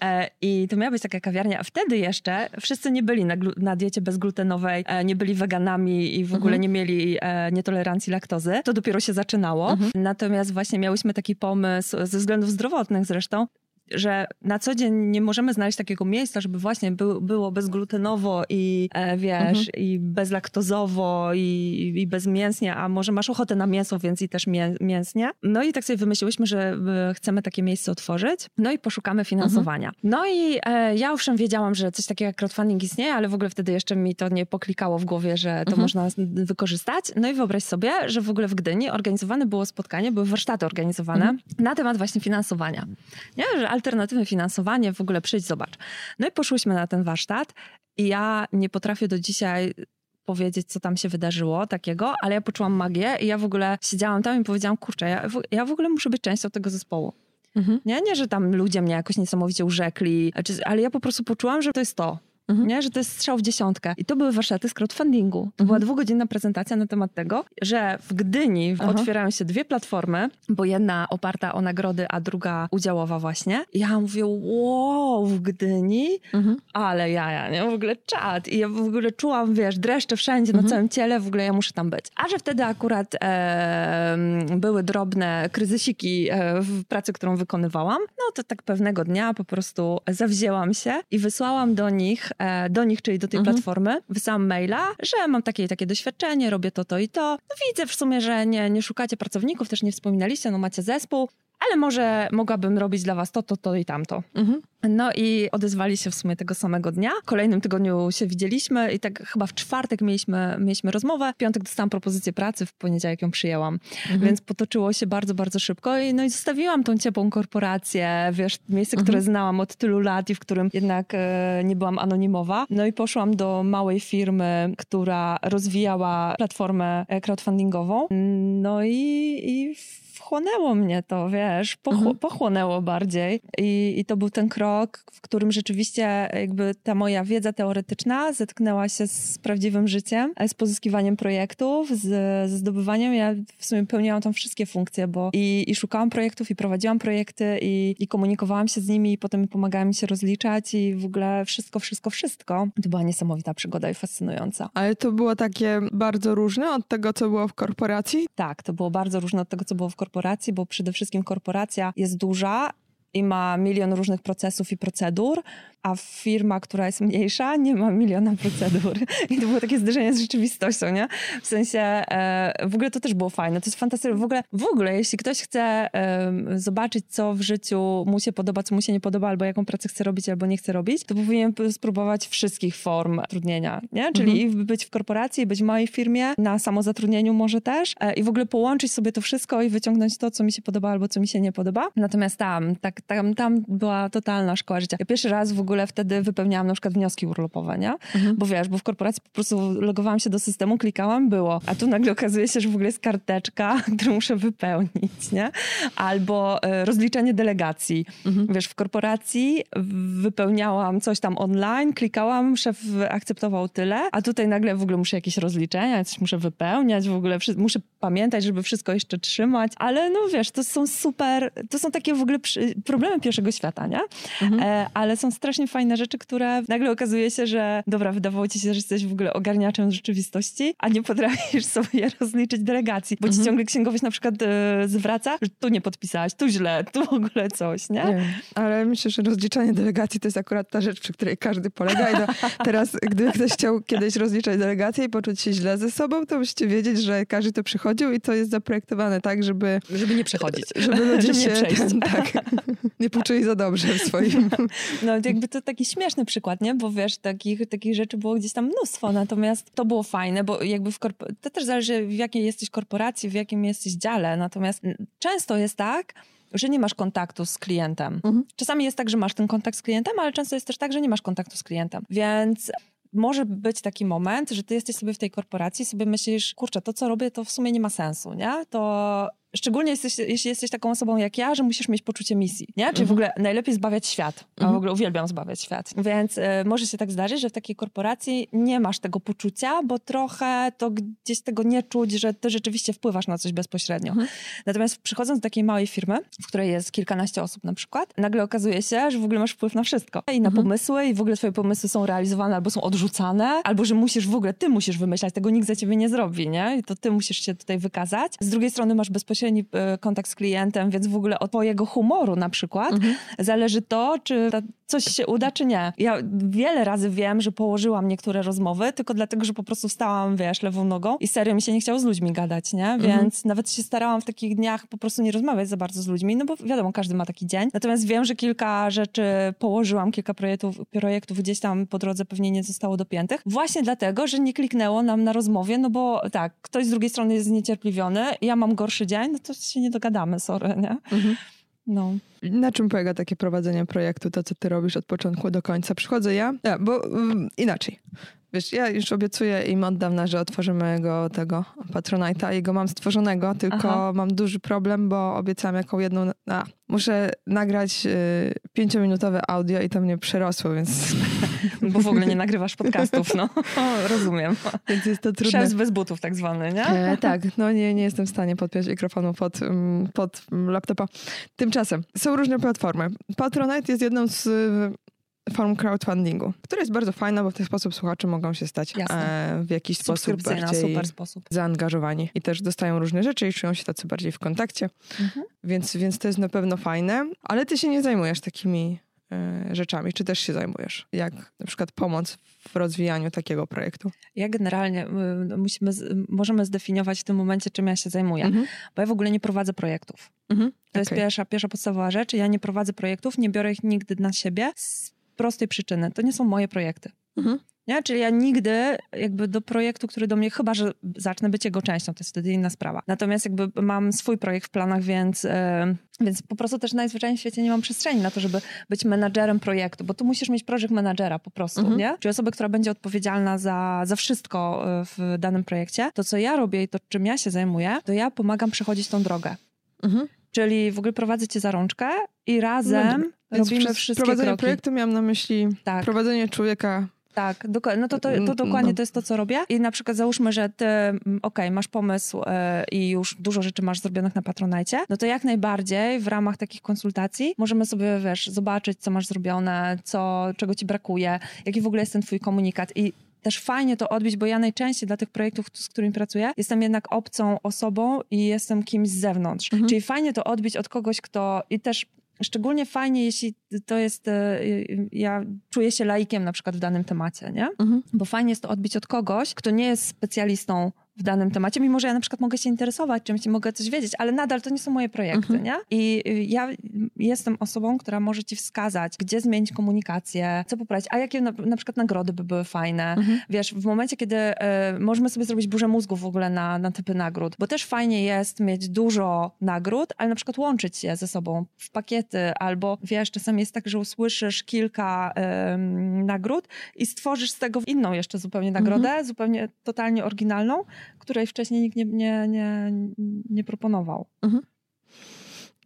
E, I to miała być taka kawiarnia, a wtedy jeszcze wszyscy nie byli na, na diecie bezglutenowej, e, nie byli weganami i w ogóle
Mhm.
nie mieli e, nietolerancji laktozy. To dopiero się zaczynało.
Mhm.
Natomiast właśnie miałyśmy taki pomysł, ze względów zdrowotnych zresztą, że na co dzień nie możemy znaleźć takiego miejsca, żeby właśnie był, było bezglutenowo i e, wiesz,
Mhm.
i bezlaktozowo i, i bezmięsnie, a może masz ochotę na mięso, więc i też mię, mięsnie. No i tak sobie wymyśliłyśmy, że e, chcemy takie miejsce otworzyć, no i poszukamy finansowania. No i e, ja owszem wiedziałam, że coś takiego jak crowdfunding istnieje, ale w ogóle wtedy jeszcze mi to nie poklikało w głowie, że to
Mhm.
można wykorzystać. No i wyobraź sobie, że w ogóle w Gdyni organizowane było spotkanie, były warsztaty organizowane
Mhm.
na temat właśnie finansowania. Nie? Że alternatywne finansowanie, w ogóle przyjdź, zobacz. No i poszłyśmy na ten warsztat i ja nie potrafię do dzisiaj powiedzieć, co tam się wydarzyło takiego, ale ja poczułam magię i ja w ogóle siedziałam tam i powiedziałam, kurczę, ja w, ja w ogóle muszę być częścią tego zespołu.
Mhm.
Nie, nie, że tam ludzie mnie jakoś niesamowicie urzekli, czy, ale ja po prostu poczułam, że to jest to.
Mhm.
Nie, że to jest strzał w dziesiątkę. I to były warsztaty z crowdfundingu. To była dwugodzinna prezentacja na temat tego, że w Gdyni
Aha.
otwierają się dwie platformy, bo jedna oparta o nagrody, a druga udziałowa właśnie. I ja mówię, wow, w Gdyni?
Mhm.
Ale jaja, nie? W ogóle czad. I ja w ogóle czułam, wiesz, dreszcze wszędzie, na całym ciele, w ogóle ja muszę tam być. A że wtedy akurat e, były drobne kryzysiki e, w pracy, którą wykonywałam, no to tak pewnego dnia po prostu zawzięłam się i wysłałam do nich, do nich, czyli do tej
Mhm.
platformy, wysłałam maila, że mam takie takie doświadczenie, robię to, to i to. No widzę w sumie, że nie, nie szukacie pracowników, też nie wspominaliście, no macie zespół, ale może mogłabym robić dla was to, to, to i tamto.
Mhm.
No i odezwali się w sumie tego samego dnia. W kolejnym tygodniu się widzieliśmy i tak chyba w czwartek mieliśmy, mieliśmy rozmowę. W piątek dostałam propozycję pracy, w poniedziałek ją przyjęłam. Więc potoczyło się bardzo, bardzo szybko i no i zostawiłam tą ciepłą korporację, wiesz, miejsce, które znałam od tylu lat i w którym jednak e, nie byłam anonimowa. No i poszłam do małej firmy, która rozwijała platformę e, crowdfundingową. No i, i wchłonęło mnie to, wiesz, pochł-
Mhm.
pochłonęło bardziej I, i to był ten krok, w którym rzeczywiście jakby ta moja wiedza teoretyczna zetknęła się z prawdziwym życiem, z pozyskiwaniem projektów, z, ze zdobywaniem. Ja w sumie pełniłam tam wszystkie funkcje, bo i, i szukałam projektów, i prowadziłam projekty, i, i komunikowałam się z nimi, i potem pomagałam mi się rozliczać i w ogóle wszystko, wszystko, wszystko. To była niesamowita przygoda i fascynująca.
Ale to było takie bardzo różne od tego, co było w korporacji?
Tak, to było bardzo różne od tego, co było w korporacji, bo przede wszystkim korporacja jest duża i ma milion różnych procesów i procedur, a firma, która jest mniejsza, nie ma miliona procedur. I to było takie zderzenie z rzeczywistością, nie? W sensie, e, w ogóle to też było fajne, to jest fantastyczne. W ogóle, w ogóle jeśli ktoś chce em, zobaczyć, co w życiu mu się podoba, co mu się nie podoba, albo jaką pracę chce robić, albo nie chce robić, to powinien spróbować wszystkich form trudnienia, nie? Czyli i być w korporacji, być w małej firmie, na samozatrudnieniu może też e, i w ogóle połączyć sobie to wszystko i wyciągnąć to, co mi się podoba, albo co mi się nie podoba. Natomiast tam, tak, tam, tam była totalna szkoła życia. Ja pierwszy raz w ogóle wtedy wypełniałam na przykład wnioski urlopowe, nie? Bo wiesz, bo w korporacji po prostu logowałam się do systemu, klikałam, było. A tu nagle okazuje się, że w ogóle jest karteczka, którą muszę wypełnić, nie? Albo e, rozliczenie delegacji. Wiesz, w korporacji wypełniałam coś tam online, klikałam, szef akceptował tyle, a tutaj nagle w ogóle muszę jakieś rozliczenia, coś muszę wypełniać, w ogóle muszę pamiętać, żeby wszystko jeszcze trzymać, ale no wiesz, to są super, to są takie w ogóle przy, problemy pierwszego świata, nie? E, ale są strasznie fajne rzeczy, które nagle okazuje się, że dobra, wydawało ci się, że jesteś w ogóle ogarniaczem rzeczywistości, a nie potrafisz sobie rozliczyć delegacji, bo ci ciągle księgowość na przykład e, zwraca, że tu nie podpisałaś, tu źle, tu w ogóle coś, nie?
Nie ale myślę, że rozliczanie delegacji to jest akurat ta rzecz, przy której każdy polega. I to teraz, gdyby ktoś chciał kiedyś rozliczać delegację i poczuć się źle ze sobą, to musicie wiedzieć, że każdy to przychodził i to jest zaprojektowane tak, żeby,
Żeby nie przechodzić.
żeby ludzie
Żeby nie
się...
przejść.
tak. Nie poczuli za dobrze w swoim...
No jakby to taki śmieszny przykład, nie? Bo wiesz, takich, takich rzeczy było gdzieś tam mnóstwo, natomiast to było fajne, bo jakby w korpo... to też zależy w jakiej jesteś korporacji, w jakim jesteś dziale, natomiast często jest tak, że nie masz kontaktu z klientem. Mhm. Czasami jest tak, że masz ten kontakt z klientem, ale często jest też tak, że nie masz kontaktu z klientem. Więc może być taki moment, że ty jesteś sobie w tej korporacji, sobie myślisz, kurczę, to co robię, to w sumie nie ma sensu, nie? To Szczególnie jesteś, jeśli jesteś taką osobą jak ja, że musisz mieć poczucie misji, nie? Czyli mhm. w ogóle najlepiej zbawiać świat. A mhm. w ogóle uwielbiam zbawiać świat. Więc y, może się tak zdarzyć, że w takiej korporacji nie masz tego poczucia, bo trochę to gdzieś tego nie czuć, że ty rzeczywiście wpływasz na coś bezpośrednio. Mhm. Natomiast przychodząc do takiej małej firmy, w której jest kilkanaście osób na przykład, nagle okazuje się, że w ogóle masz wpływ na wszystko. I na mhm. pomysły, i w ogóle twoje pomysły są realizowane albo są odrzucane, albo że musisz w ogóle, ty musisz wymyślać, tego nikt za ciebie nie zrobi, nie? I to ty musisz się tutaj wykazać. Z drugiej strony masz bezpośredni y, kontakt z klientem, więc w ogóle od twojego humoru na przykład mhm. zależy to, czy coś się uda, czy nie. Ja wiele razy wiem, że położyłam niektóre rozmowy, tylko dlatego, że po prostu wstałam, wiesz, lewą nogą i serio mi się nie chciało z ludźmi gadać, nie? Mhm. Więc mhm. nawet się starałam w takich dniach po prostu nie rozmawiać za bardzo z ludźmi, no bo wiadomo, każdy ma taki dzień. Natomiast wiem, że kilka rzeczy położyłam, kilka projektów, projektów gdzieś tam po drodze pewnie nie zostało dopiętych. Właśnie dlatego, że nie kliknęło nam na rozmowie, no bo tak, ktoś z drugiej strony jest zniecierpliwiony, ja mam gorszy dzień, no to się nie dogadamy, sorry, nie? Mhm.
No. Na czym polega takie prowadzenie projektu, to co ty robisz od początku do końca? Przychodzę ja, ja bo um, inaczej. Wiesz, ja już obiecuję im od dawna, że otworzymy go tego Patronite'a i go mam stworzonego, tylko Aha. mam duży problem, bo obiecałam jaką jedną... A, muszę nagrać y, pięciominutowe audio i to mnie przerosło, więc...
Bo w ogóle nie nagrywasz podcastów, no. rozumiem.
Więc jest to trudne.
Szef bez butów tak zwany, nie?
E, tak, no nie, nie jestem w stanie podpiąć mikrofonu pod, mm, pod laptopa. Tymczasem są różne platformy. Patronite jest jedną z form crowdfundingu, która jest bardzo fajna, bo w ten sposób słuchacze mogą się stać e, w jakiś sposób bardziej super sposób. zaangażowani i też dostają różne rzeczy i czują się tacy bardziej w kontakcie, mhm. więc, więc to jest na pewno fajne, ale ty się nie zajmujesz takimi e, rzeczami, czy też się zajmujesz? Jak na przykład pomoc w rozwijaniu takiego projektu?
Ja generalnie musimy, możemy zdefiniować w tym momencie, czym ja się zajmuję, mhm. bo ja w ogóle nie prowadzę projektów. Mhm. To okay. jest pierwsza, pierwsza podstawowa rzecz. Ja nie prowadzę projektów, nie biorę ich nigdy na siebie prostej przyczyny. To nie są moje projekty. Mhm. Nie? Czyli ja nigdy jakby do projektu, który do mnie, chyba że zacznę być jego częścią, to jest wtedy inna sprawa. Natomiast jakby mam swój projekt w planach, więc, yy, więc po prostu też najzwyczajniej w świecie nie mam przestrzeni na to, żeby być menadżerem projektu, bo tu musisz mieć projekt menadżera po prostu, mhm. nie? Czyli osobę, która będzie odpowiedzialna za, za wszystko e, w danym projekcie. To, co ja robię i to, czym ja się zajmuję, to ja pomagam przechodzić tą drogę. Mhm. Czyli w ogóle prowadzę cię za rączkę i razem no, robimy wszystkie
prowadzenie
kroki.
projektu miałam na myśli tak. prowadzenie człowieka
tak. No to, to, to mm, dokładnie no. to jest to, co robię. I na przykład załóżmy, że ty, mm, okej, okay, masz pomysł e, i już dużo rzeczy masz zrobionych na Patronajcie, no to jak najbardziej w ramach takich konsultacji możemy sobie, wiesz, zobaczyć, co masz zrobione, co, czego ci brakuje, jaki w ogóle jest ten twój komunikat. I też fajnie to odbić, bo ja najczęściej dla tych projektów, z którymi pracuję, jestem jednak obcą osobą i jestem kimś z zewnątrz. Mhm. Czyli fajnie to odbić od kogoś, kto i też Szczególnie fajnie, jeśli to jest, e, ja czuję się laikiem na przykład w danym temacie, nie? Mhm. Bo fajnie jest to odbić od kogoś, kto nie jest specjalistą w danym temacie, mimo że ja na przykład mogę się interesować czymś i mogę coś wiedzieć, ale nadal to nie są moje projekty, mhm. nie? I y, ja jestem osobą, która może ci wskazać, gdzie zmienić komunikację, co poprawić, a jakie na, na przykład nagrody by były fajne. Mhm. Wiesz, w momencie, kiedy y, możemy sobie zrobić burzę mózgu w ogóle na, na typy nagród, bo też fajnie jest mieć dużo nagród, ale na przykład łączyć je ze sobą w pakiety, albo wiesz, czasami jest tak, że usłyszysz kilka y, nagród i stworzysz z tego inną jeszcze zupełnie nagrodę, mhm. zupełnie totalnie oryginalną, której wcześniej nikt nie, nie, nie, nie proponował. Mhm.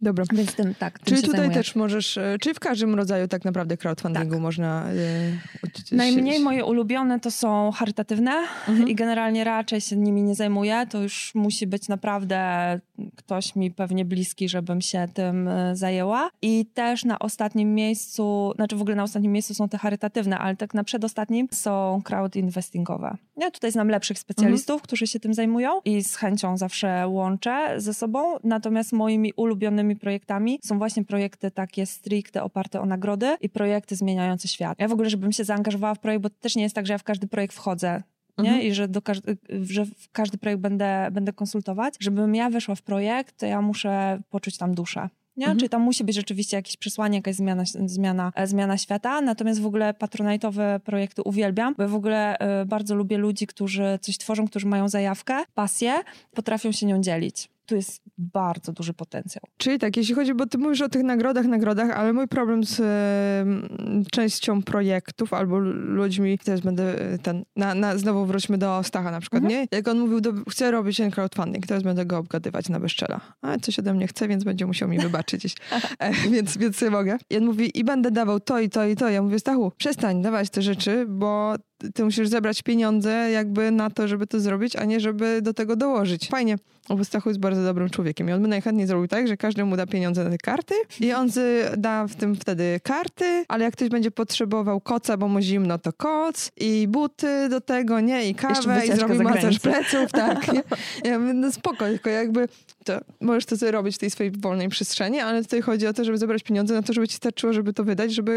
Dobra.
Więc tym, tak, tym
czyli tutaj zajmuję. też możesz, e, czyli w każdym rodzaju tak naprawdę crowdfundingu tak. można...
Y, Najmniej moje ulubione to są charytatywne mhm. i generalnie raczej się nimi nie zajmuję. To już musi być naprawdę ktoś mi pewnie bliski, żebym się tym e, zajęła. I też na ostatnim miejscu, znaczy w ogóle na ostatnim miejscu są te charytatywne, ale tak na przedostatnim są crowd investingowe. Ja tutaj znam lepszych specjalistów, mhm. którzy się tym zajmują i z chęcią zawsze łączę ze sobą. Natomiast moimi ulubionymi projektami są właśnie projekty takie stricte oparte o nagrody i projekty zmieniające świat. Ja w ogóle, żebym się zaangażowała w projekt, bo to też nie jest tak, że ja w każdy projekt wchodzę nie? Mhm. I że, do każdy, że w każdy projekt będę, będę konsultować. Żebym ja weszła w projekt, to ja muszę poczuć tam duszę. Nie?
Mhm.
Czyli tam musi być rzeczywiście jakieś przesłanie, jakaś zmiana, zmiana, e, zmiana świata. Natomiast w ogóle patronajtowe projekty uwielbiam, bo ja w ogóle e, bardzo lubię ludzi, którzy coś tworzą, którzy mają zajawkę, pasję, potrafią się nią dzielić. Tu jest bardzo duży potencjał.
Czyli tak, jeśli chodzi, bo ty mówisz o tych nagrodach, nagrodach, ale mój problem z e, częścią projektów albo ludźmi, teraz będę e, ten, na, na, znowu wróćmy do Stacha na przykład,
Mhm.
nie? Jak on mówił, do, chcę robić ten crowdfunding, teraz będę go obgadywać na bezczela. A coś ode mnie chce, więc będzie musiał mi wybaczyć, e, więc, więc sobie mogę. I on mówi, i będę dawał to i to i to. Ja mówię, Stachu, przestań dawać te rzeczy, bo ty musisz zebrać pieniądze jakby na to, żeby to zrobić, a nie żeby do tego dołożyć. Fajnie. Bo Stachu jest bardzo dobrym człowiekiem i on by najchętniej zrobił tak, że każdy mu da pieniądze na te karty i on da w tym wtedy karty, ale jak ktoś będzie potrzebował koca, bo mu zimno, to koc i buty do tego, nie? I kawę i zrobi masaż pleców, tak. Nie? Ja mówię, no spoko, tylko jakby to możesz to sobie robić w tej swojej wolnej przestrzeni, ale tutaj chodzi o to, żeby zebrać pieniądze na to, żeby ci starczyło, żeby to wydać, żeby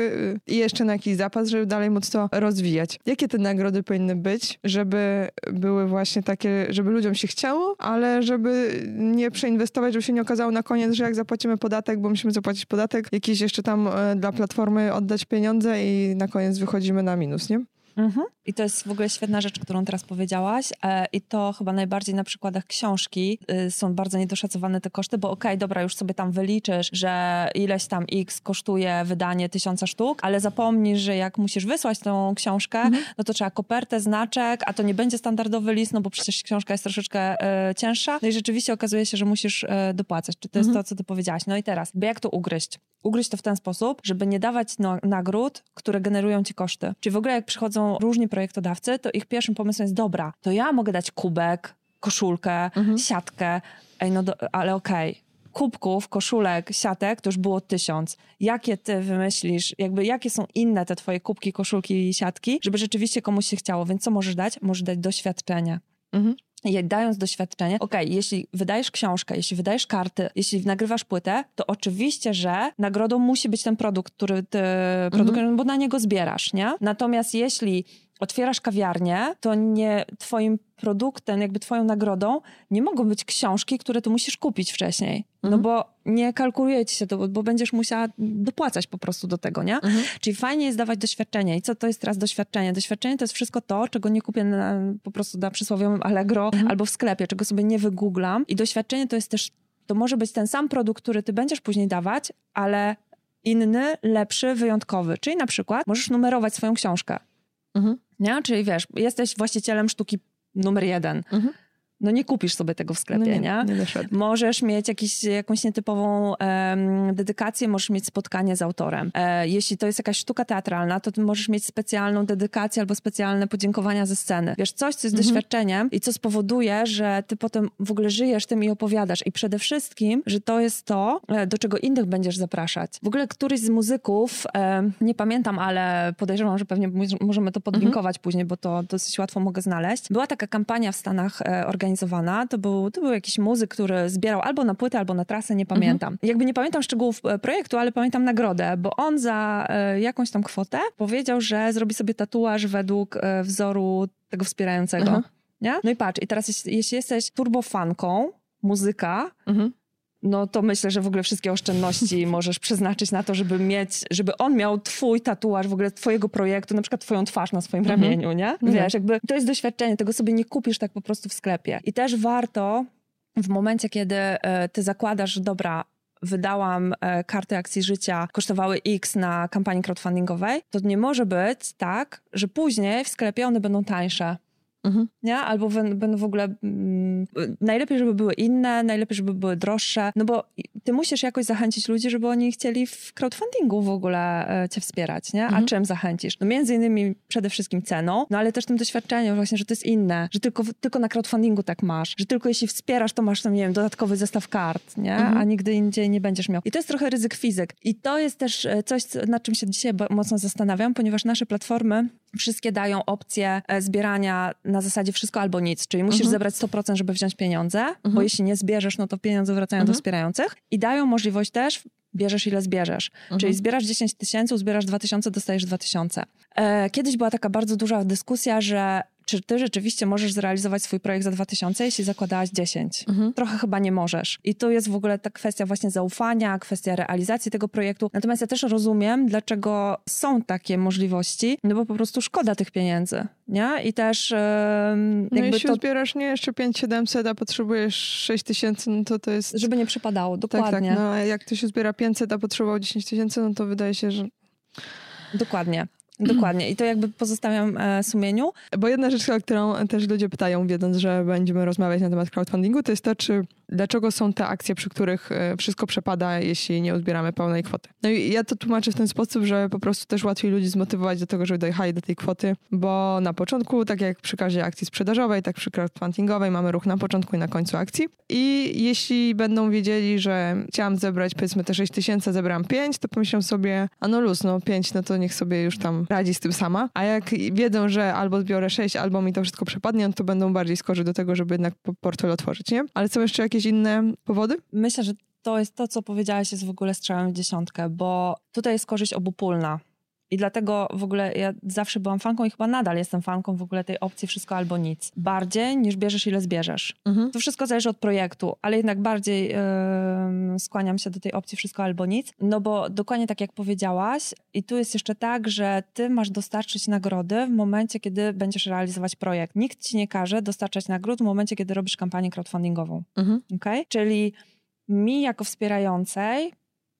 y, i jeszcze na jakiś zapas, żeby dalej móc to rozwijać. Jakie te nagrody powinny być, żeby były właśnie takie, żeby ludziom się chciało, ale żeby nie przeinwestować, żeby się nie okazało na koniec, że jak zapłacimy podatek, bo musimy zapłacić podatek, jakiś jeszcze tam e, dla platformy oddać pieniądze i na koniec wychodzimy na minus, nie?
I to jest w ogóle świetna rzecz, którą teraz powiedziałaś. E, I to chyba najbardziej na przykładach książki y, są bardzo niedoszacowane te koszty, bo okej, dobra, już sobie tam wyliczysz, że ileś tam X kosztuje wydanie tysiąca sztuk, ale zapomnisz, że jak musisz wysłać tą książkę, no to trzeba kopertę, znaczek, a to nie będzie standardowy list, no bo przecież książka jest troszeczkę e, cięższa. No i rzeczywiście okazuje się, że musisz e, dopłacać. Czy to jest to, co ty powiedziałaś? No i teraz, jak to ugryźć? Ugryźć to w ten sposób, żeby nie dawać no, nagród, które generują ci koszty. Czyli w ogóle jak przychodzą różni projektodawcy, to ich pierwszym pomysłem jest, dobra, to ja mogę dać kubek, koszulkę, siatkę, ej, no do, ale okej. Kubków, koszulek, siatek to już było tysiąc. Jakie ty wymyślisz, jakby jakie są inne te twoje kubki, koszulki i siatki, żeby rzeczywiście komuś się chciało? Więc co możesz dać? Możesz dać doświadczenie.
Mhm.
Dając doświadczenie, okej, jeśli wydajesz książkę, jeśli wydajesz karty, jeśli nagrywasz płytę, to oczywiście, że nagrodą musi być ten produkt, który ty produkujesz, bo na niego zbierasz, nie? Natomiast jeśli otwierasz kawiarnię, to nie twoim produktem, jakby twoją nagrodą nie mogą być książki, które ty musisz kupić wcześniej. No bo nie kalkuluje ci się to, bo- będziesz musiała dopłacać po prostu do tego, nie? Czyli fajnie jest dawać doświadczenie. I co to jest teraz doświadczenie? Doświadczenie to jest wszystko to, czego nie kupię na, po prostu na przysłowiowym Allegro albo w sklepie, czego sobie nie wygooglam. I doświadczenie to jest też, to może być ten sam produkt, który ty będziesz później dawać, ale inny, lepszy, wyjątkowy. Czyli na przykład możesz numerować swoją książkę.
Mhm.
Nie? Czyli wiesz, jesteś właścicielem sztuki numer jeden.
Mhm.
No nie kupisz sobie tego w sklepie,
No nie,
nie?
nie.
Możesz mieć jakiś, jakąś nietypową dedykację, możesz mieć spotkanie z autorem. E, jeśli to jest jakaś sztuka teatralna, to ty możesz mieć specjalną dedykację albo specjalne podziękowania ze sceny. Wiesz, coś, co jest doświadczeniem i co spowoduje, że ty potem w ogóle żyjesz tym i opowiadasz. I przede wszystkim, że to jest to, e, do czego innych będziesz zapraszać. W ogóle któryś z muzyków, e, nie pamiętam, ale podejrzewam, że pewnie mo- możemy to podlinkować później, bo to dosyć łatwo mogę znaleźć. Była taka kampania w Stanach e, organizowana. To był, to był jakiś muzyk, który zbierał albo na płytę, albo na trasę, nie pamiętam. Jakby nie pamiętam szczegółów e, projektu, ale pamiętam nagrodę, bo on za e, jakąś tam kwotę powiedział, że zrobi sobie tatuaż według e, wzoru tego wspierającego.
Aha.
Nie? No i patrz, i teraz jeśli, jeśli jesteś turbofanką, muzyka,
Mhm.
No to myślę, że w ogóle wszystkie oszczędności możesz przeznaczyć na to, żeby mieć, żeby on miał twój tatuaż w ogóle twojego projektu, na przykład twoją twarz na swoim
Mhm.
ramieniu, nie? Wiesz, jakby to jest doświadczenie, tego sobie nie kupisz tak po prostu w sklepie. I też warto w momencie, kiedy e, ty zakładasz, że dobra, wydałam e, karty akcji życia, kosztowały X na kampanii crowdfundingowej, to nie może być tak, że później w sklepie one będą tańsze.
Mhm.
Nie? Albo będą w ogóle. Mm, najlepiej, żeby były inne, najlepiej, żeby były droższe. No bo ty musisz jakoś zachęcić ludzi, żeby oni chcieli w crowdfundingu w ogóle e, cię wspierać, nie? A czym zachęcisz? No między innymi przede wszystkim ceną, no ale też tym doświadczeniem właśnie, że to jest inne, że tylko, tylko na crowdfundingu tak masz, że tylko jeśli wspierasz, to masz tam, nie wiem, dodatkowy zestaw kart, nie? A nigdy indziej nie będziesz miał. I to jest trochę ryzyk fizyk. I to jest też e, coś, co- nad czym się dzisiaj mocno zastanawiam, ponieważ nasze platformy wszystkie dają opcję e, zbierania na zasadzie wszystko albo nic, czyli musisz zebrać 100%, żeby wziąć pieniądze, bo jeśli nie zbierzesz, no to pieniądze wracają do wspierających i dają możliwość też bierzesz ile zbierzesz. Czyli zbierasz 10 tysięcy, zbierasz 2 tysiące, dostajesz 2 tysiące. E, Kiedyś była taka bardzo duża dyskusja, że czy ty rzeczywiście możesz zrealizować swój projekt za 2000, jeśli zakładałaś 10?
Mhm.
Trochę chyba nie możesz. I tu jest w ogóle ta kwestia właśnie zaufania, kwestia realizacji tego projektu. Natomiast ja też rozumiem, dlaczego są takie możliwości, no bo po prostu szkoda tych pieniędzy, nie? I też em,
No jeśli
to,
zbierasz nie jeszcze 5700, a potrzebujesz 6000, no to to jest...
żeby nie przypadało,
tak, tak.
dokładnie.
No a jak ktoś zbiera 500, a potrzebował 10 tysięcy, no to wydaje się, że...
Dokładnie. Dokładnie. I to jakby pozostawiam e, sumieniu.
Bo jedna rzecz, o którą też ludzie pytają, wiedząc, że będziemy rozmawiać na temat crowdfundingu, to jest to, czy dlaczego są te akcje, przy których e, wszystko przepada, jeśli nie uzbieramy pełnej kwoty. No i ja to tłumaczę w ten sposób, że po prostu też łatwiej ludzi zmotywować do tego, żeby dojechali do tej kwoty, bo na początku, tak jak przy każdej akcji sprzedażowej, tak przy crowdfundingowej, mamy ruch na początku i na końcu akcji. I jeśli będą wiedzieli, że chciałam zebrać powiedzmy te 6 tysięcy, zebrałam 5, to pomyślą sobie, a no luz, no 5, no to niech sobie już tam radzi z tym sama. A jak wiedzą, że albo zbiorę 6, albo mi to wszystko przepadnie, no to będą bardziej skorzy do tego, żeby jednak po- portfel otworzyć, nie? Ale są jeszcze jakieś inne powody?
Myślę, że to jest to, co powiedziałaś, jest w ogóle strzałem w dziesiątkę, bo tutaj jest korzyść obopólna. I dlatego w ogóle ja zawsze byłam fanką i chyba nadal jestem fanką w ogóle tej opcji wszystko albo nic. Bardziej niż bierzesz ile zbierzesz.
Mhm.
To wszystko zależy od projektu, ale jednak bardziej em, skłaniam się do tej opcji wszystko albo nic, no bo dokładnie tak jak powiedziałaś i tu jest jeszcze tak, że ty masz dostarczyć nagrody w momencie, kiedy będziesz realizować projekt. Nikt ci nie każe dostarczać nagród w momencie, kiedy robisz kampanię crowdfundingową.
Mhm.
Okay? Czyli mi jako wspierającej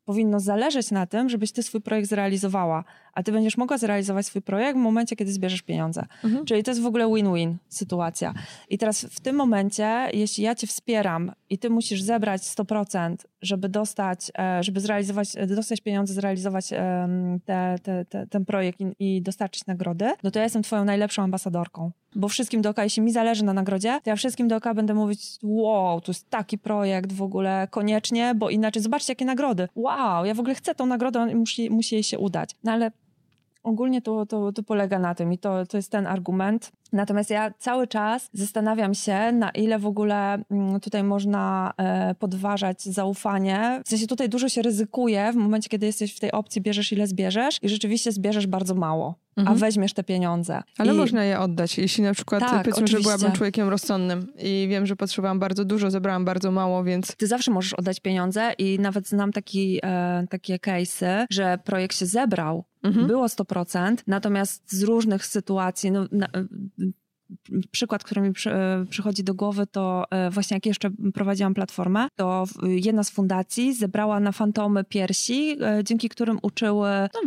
powinno zależeć na tym, żebyś ty swój projekt zrealizowała, a ty będziesz mogła zrealizować swój projekt w momencie, kiedy zbierzesz pieniądze.
Mhm.
Czyli to jest w ogóle win-win sytuacja. I teraz w tym momencie, jeśli ja cię wspieram i ty musisz zebrać 100%, żeby dostać, e, żeby zrealizować, e, dostać pieniądze, zrealizować te, te, te, ten projekt i, i dostarczyć nagrody, no to ja jestem twoją najlepszą ambasadorką. Bo wszystkim dookoła, jeśli mi zależy na nagrodzie, to ja wszystkim dookoła będę mówić, wow, to jest taki projekt w ogóle, koniecznie, bo inaczej zobaczcie, jakie nagrody. Wow, ja w ogóle chcę tą nagrodę, musi, musi jej się udać. No ale ogólnie to, to, to polega na tym i to, to jest ten argument. Natomiast ja cały czas zastanawiam się, na ile w ogóle mm, tutaj można e, podważać zaufanie. W sensie tutaj dużo się ryzykuje w momencie, kiedy jesteś w tej opcji, bierzesz ile zbierzesz i rzeczywiście zbierzesz bardzo mało, a
Mhm.
weźmiesz te pieniądze.
Ale
I,
można je oddać, jeśli na przykład
Tak,
powiedzmy, że
oczywiście.
byłabym człowiekiem rozsądnym i wiem, że potrzebowałam bardzo dużo, zebrałam bardzo mało, więc
Ty zawsze możesz oddać pieniądze i nawet znam taki, e, takie case'y, że projekt się zebrał,
Mhm.
było 100%, natomiast z różnych sytuacji, no, na, e, przykład, który mi przy, e, przychodzi do głowy, to e, właśnie jak jeszcze prowadziłam platformę, to jedna z fundacji zebrała na fantomy piersi, dzięki którym uczyły no,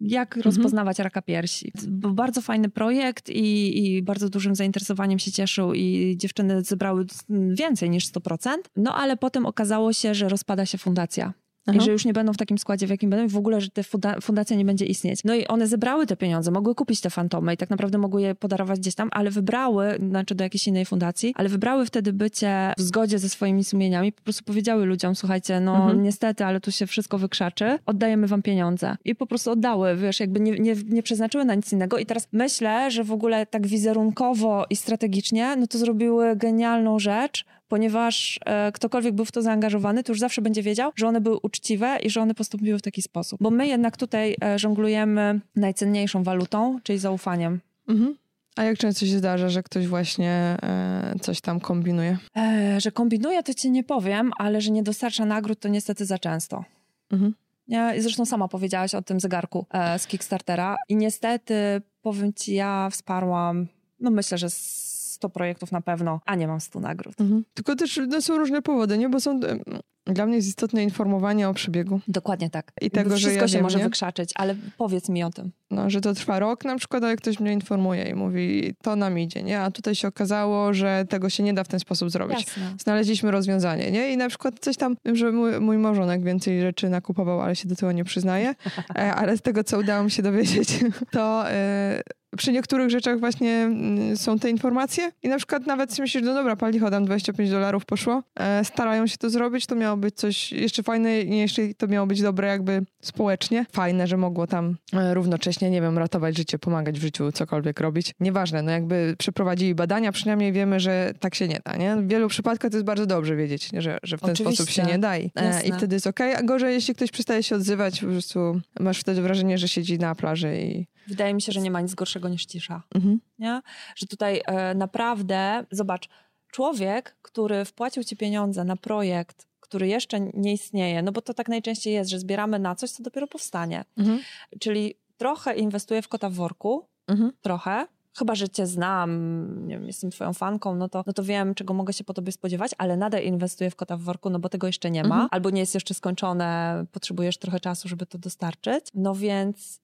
jak rozpoznawać raka piersi. Był bardzo fajny projekt i, i bardzo dużym zainteresowaniem się cieszył i dziewczyny zebrały więcej niż 100%, no ale potem okazało się, że rozpada się fundacja.
Aha.
I że już nie będą w takim składzie, w jakim będą, i w ogóle, że ta funda- fundacja nie będzie istnieć. No i one zebrały te pieniądze, mogły kupić te fantomy i tak naprawdę mogły je podarować gdzieś tam, ale wybrały, znaczy do jakiejś innej fundacji, ale wybrały wtedy bycie w zgodzie ze swoimi sumieniami, po prostu powiedziały ludziom, słuchajcie, no
Mhm.
niestety, ale tu się wszystko wykrzaczy, oddajemy wam pieniądze. I po prostu oddały, wiesz, jakby nie, nie, nie przeznaczyły na nic innego. I teraz myślę, że w ogóle tak wizerunkowo i strategicznie, no to zrobiły genialną rzecz, ponieważ e, ktokolwiek był w to zaangażowany, to już zawsze będzie wiedział, że one były uczciwe i że one postąpiły w taki sposób. Bo my jednak tutaj e, żonglujemy najcenniejszą walutą, czyli zaufaniem.
Mhm. A jak często się zdarza, że ktoś właśnie e, coś tam kombinuje?
E, że kombinuje, to ci nie powiem, ale że nie dostarcza nagród, to niestety za często.
Mhm.
Ja, zresztą sama powiedziałaś o tym zegarku e, z Kickstartera i niestety, powiem ci, ja wsparłam, no myślę, że 100 projektów na pewno, a nie mam 100 nagród.
Mhm. Tylko też no, są różne powody, nie? Bo są... Dla mnie jest istotne informowanie o przebiegu.
Dokładnie tak.
I tego,
Bo
że
Wszystko
ja
się
wiem,
może
nie?
wykrzaczyć, ale powiedz mi o tym.
No, że to trwa rok na przykład, ale ktoś mnie informuje i mówi, to nam idzie, nie? A tutaj się okazało, że tego się nie da w ten sposób zrobić.
Jasne.
Znaleźliśmy rozwiązanie, nie? I na przykład coś tam, wiem, że mój, mój małżonek więcej rzeczy nakupował, ale się do tego nie przyznaje, e, ale z tego, co udało mi się dowiedzieć, to e, przy niektórych rzeczach właśnie mm, są te informacje i na przykład nawet myślisz, no dobra, palicho, dam 25 dolarów poszło, e, starają się to zrobić, to miało być coś jeszcze fajne i jeszcze to miało być dobre jakby społecznie. Fajne, że mogło tam e, równocześnie, nie wiem, ratować życie, pomagać w życiu, cokolwiek robić. Nieważne, no jakby przeprowadzili badania, przynajmniej wiemy, że tak się nie da, nie? W wielu przypadkach to jest bardzo dobrze wiedzieć, nie? Że, że w ten
Oczywiście.
sposób się nie da i, e, i wtedy jest okej, a gorzej, jeśli ktoś przestaje się odzywać, po prostu masz wtedy wrażenie, że siedzi na plaży i
Wydaje mi się, że nie ma nic gorszego niż cisza.
Mhm.
Nie? Że tutaj e, naprawdę, zobacz, człowiek, który wpłacił ci pieniądze na projekt, który jeszcze nie istnieje, no bo to tak najczęściej jest, że zbieramy na coś, co dopiero powstanie.
Mhm.
Czyli trochę inwestuję w kota w worku,
Mhm.
trochę. Chyba, że cię znam, nie wiem, jestem twoją fanką, no to, no to wiem, czego mogę się po tobie spodziewać, ale nadal inwestuję w kota w worku, no bo tego jeszcze nie ma.
Mhm.
Albo nie jest jeszcze skończone, potrzebujesz trochę czasu, żeby to dostarczyć. No więc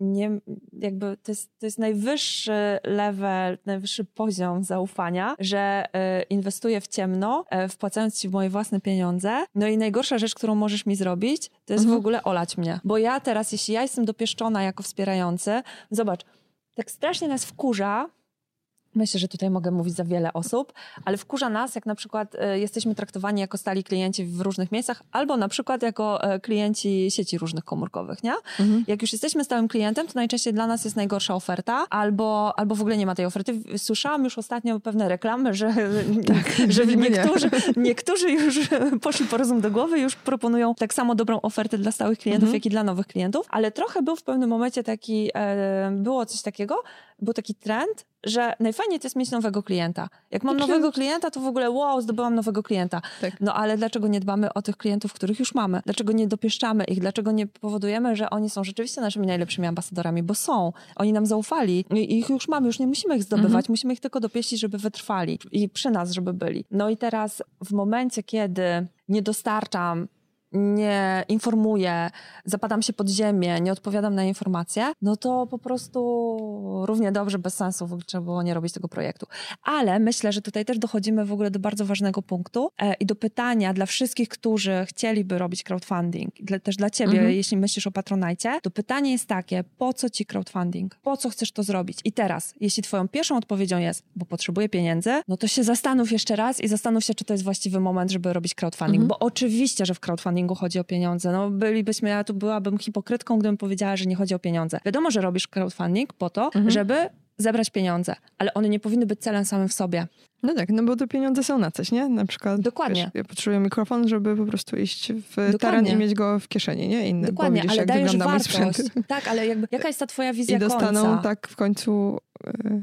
nie, jakby to jest, to jest najwyższy level, najwyższy poziom zaufania, że y, inwestuję w ciemno, y, wpłacając ci moje własne pieniądze. No i najgorsza rzecz, którą możesz mi zrobić, to jest
Mhm.
w ogóle olać mnie. Bo ja teraz, jeśli ja jestem dopieszczona jako wspierający, zobacz, tak strasznie nas wkurza, Myślę, że tutaj mogę mówić za wiele osób, ale wkurza nas, jak na przykład y, jesteśmy traktowani jako stali klienci w różnych miejscach, albo na przykład jako y, klienci sieci różnych komórkowych, nie?
Mhm.
Jak już jesteśmy stałym klientem, to najczęściej dla nas jest najgorsza oferta, albo, albo w ogóle nie ma tej oferty. Słyszałam już ostatnio pewne reklamy, że, że
niby nie.
niektórzy, niektórzy już poszli po rozum do głowy, już proponują tak samo dobrą ofertę dla stałych klientów,
Mhm.
jak i dla nowych klientów, ale trochę był w pewnym momencie taki, e, było coś takiego, był taki trend, że najfajniej to jest mieć nowego klienta. Jak mam nowego klienta, to w ogóle wow, zdobyłam nowego klienta.
Tak.
No ale dlaczego nie dbamy o tych klientów, których już mamy? Dlaczego nie dopieszczamy ich? Dlaczego nie powodujemy, że oni są rzeczywiście naszymi najlepszymi ambasadorami? Bo są. Oni nam zaufali i ich już mamy, już nie musimy ich zdobywać,
Mhm.
musimy ich tylko dopieścić, żeby wytrwali i przy nas, żeby byli. No i teraz w momencie, kiedy nie dostarczam nie informuję, zapadam się pod ziemię, nie odpowiadam na informacje, no to po prostu równie dobrze, bez sensu trzeba było nie robić tego projektu. Ale myślę, że tutaj też dochodzimy w ogóle do bardzo ważnego punktu e, i do pytania dla wszystkich, którzy chcieliby robić crowdfunding, dla, też dla ciebie,
Mhm.
jeśli myślisz o Patronite, to pytanie jest takie, po co ci crowdfunding? Po co chcesz to zrobić? I teraz, jeśli twoją pierwszą odpowiedzią jest, bo potrzebuję pieniędzy, no to się zastanów jeszcze raz i zastanów się, czy to jest właściwy moment, żeby robić crowdfunding,
Mhm.
bo oczywiście, że w crowdfundingu chodzi o pieniądze. No bylibyśmy, ja tu byłabym hipokrytką, gdybym powiedziała, że nie chodzi o pieniądze. Wiadomo, że robisz crowdfunding po to,
Mhm.
żeby zebrać pieniądze, ale one nie powinny być celem samym w sobie.
No tak, no bo te pieniądze są na coś, nie? Na przykład.
Dokładnie.
Wiesz, ja potrzebuję mikrofon, żeby po prostu iść w
Dokładnie.
i mieć go w kieszeni, nie? Inny,
Dokładnie,
bo widzisz,
ale
jak
dajesz wartość.
sprzęt.
Tak, ale jakby, jaka jest ta twoja wizja
I dostaną
końca?
tak w końcu y,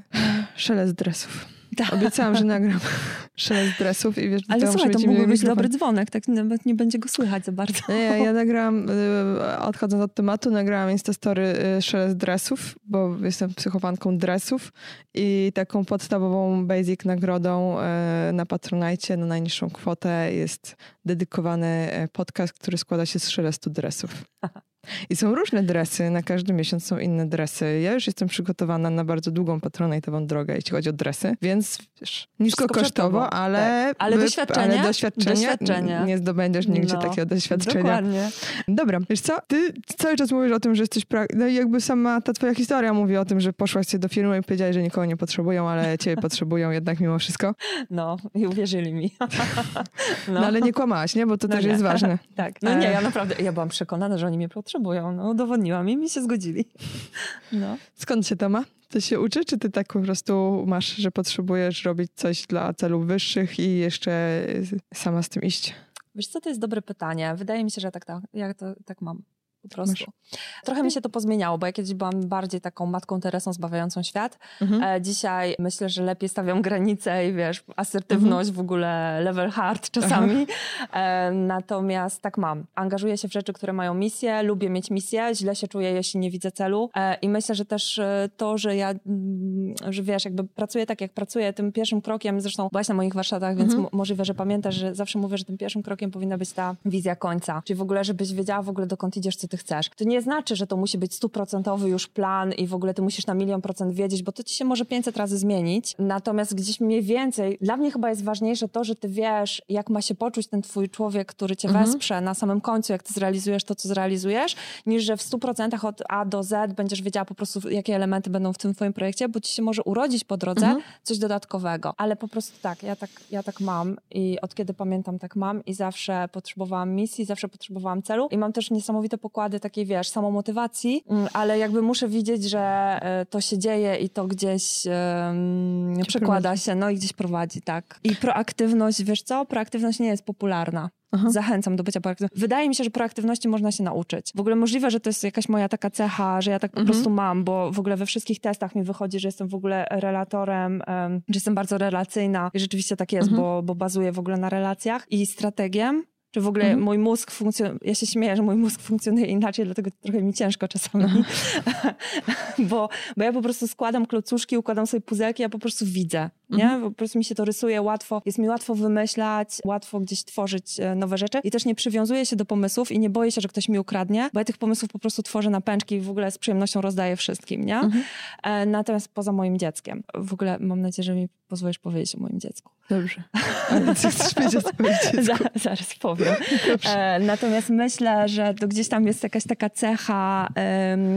szelest dresów.
Tak.
Obiecałam, że nagram szelest dresów i wiesz,
Ale
tego
słuchaj, to mógłby być dobry dzwonek, tak nawet nie będzie go słychać za bardzo.
Nie, ja nagrałam, y, odchodząc od tematu, nagrałam Instastory y, szelest dresów, bo jestem psychofanką dresów i taką podstawową basic nagrodą y, na Patronite na najniższą kwotę jest dedykowany y, podcast, który składa się z szelestu dresów. I są różne dresy, na każdy miesiąc są inne dresy. Ja już jestem przygotowana na bardzo długą patronatową drogę, jeśli chodzi o dresy, więc wiesz, niskokosztowo,
przed tobą.
ale,
Tak. Ale doświadczenie?
ale doświadczenie,
Doświadczenie.
nie zdobędziesz nigdzie
No,
takiego doświadczenia.
Dokładnie.
Dobra, wiesz co, ty cały czas mówisz o tym, że jesteś, pra... no i jakby sama ta twoja historia mówi o tym, że poszłaś się do firmy i powiedziałaś, że nikogo nie potrzebują, ale ciebie potrzebują jednak mimo wszystko.
No, i uwierzyli mi.
No, ale nie kłamałaś, nie? Bo to
No
też
nie.
jest ważne.
Tak, no nie, ja naprawdę, ja byłam przekonana, że oni mnie potrzebują. No, udowodniłam i się zgodzili. No.
Skąd się to ma? Ty się uczy, czy ty tak po prostu masz, że potrzebujesz robić coś dla celów wyższych i jeszcze sama z tym iść?
Wiesz co, to jest dobre pytanie. Wydaje mi się, że tak, tak, ja to tak mam. Po prostu.
Masz.
Trochę mi się to pozmieniało, bo ja kiedyś byłam bardziej taką matką Teresą zbawiającą świat.
Mhm.
E, dzisiaj myślę, że lepiej stawiam granice i wiesz, asertywność w ogóle level hard czasami. E, natomiast tak mam. Angażuję się w rzeczy, które mają misję, lubię mieć misję, źle się czuję, jeśli nie widzę celu. E, I myślę, że też to, że ja, mm, że wiesz, jakby pracuję tak, jak pracuję, tym pierwszym krokiem, zresztą byłaś na moich warsztatach, więc
Mhm.
mo- możliwe, że pamiętasz, że zawsze mówię, że tym pierwszym krokiem powinna być ta wizja końca. Czyli w ogóle, żebyś wiedziała w ogóle, dokąd idziesz, co ty chcesz. To nie znaczy, że to musi być stuprocentowy już plan i w ogóle ty musisz na milion procent wiedzieć, bo to ci się może 500 razy zmienić. Natomiast gdzieś mniej więcej, dla mnie chyba jest ważniejsze to, że ty wiesz, jak ma się poczuć ten twój człowiek, który cię
Mhm.
wesprze na samym końcu, jak ty zrealizujesz to, co zrealizujesz, niż że w 100% od A do Z będziesz wiedziała po prostu, jakie elementy będą w tym twoim projekcie, bo ci się może urodzić po drodze
Mhm.
coś dodatkowego. Ale po prostu tak, ja tak, ja tak mam i od kiedy pamiętam tak mam i zawsze potrzebowałam misji, zawsze potrzebowałam celu i mam też niesamowite pokłady takiej, wiesz, samomotywacji, mm, ale jakby muszę widzieć, że e, to się dzieje i to gdzieś um, przekłada się, no i gdzieś prowadzi, tak. I proaktywność, wiesz co? Proaktywność nie jest popularna. Aha. Zachęcam do bycia proaktywną. Wydaje mi się, że proaktywności można się nauczyć. W ogóle możliwe, że to jest jakaś moja taka cecha, że ja tak po mhm. prostu mam, bo w ogóle we wszystkich testach mi wychodzi, że jestem w ogóle relatorem, um, że jestem bardzo relacyjna i rzeczywiście tak jest, mhm. bo, bo bazuję w ogóle na relacjach i strategiem czy w ogóle mhm. mój mózg funkcjonuje, ja się śmieję, że mój mózg funkcjonuje inaczej, dlatego trochę mi ciężko czasami, bo, bo ja po prostu składam klocuszki, układam sobie puzelki, ja po prostu widzę, nie? Mhm. Po prostu mi się to rysuje łatwo, jest mi łatwo wymyślać, łatwo gdzieś tworzyć e, nowe rzeczy i też nie przywiązuję się do pomysłów i nie boję się, że ktoś mi ukradnie, bo ja tych pomysłów po prostu tworzę na pęczki i w ogóle z przyjemnością rozdaję wszystkim, nie? Mhm. E, natomiast poza moim dzieckiem. W ogóle mam nadzieję, że mi pozwolisz powiedzieć o moim dziecku.
Dobrze. Ale co chcesz powiedzieć o swoim dziecku?
zaraz powiem. E, natomiast myślę, że to gdzieś tam jest jakaś taka cecha,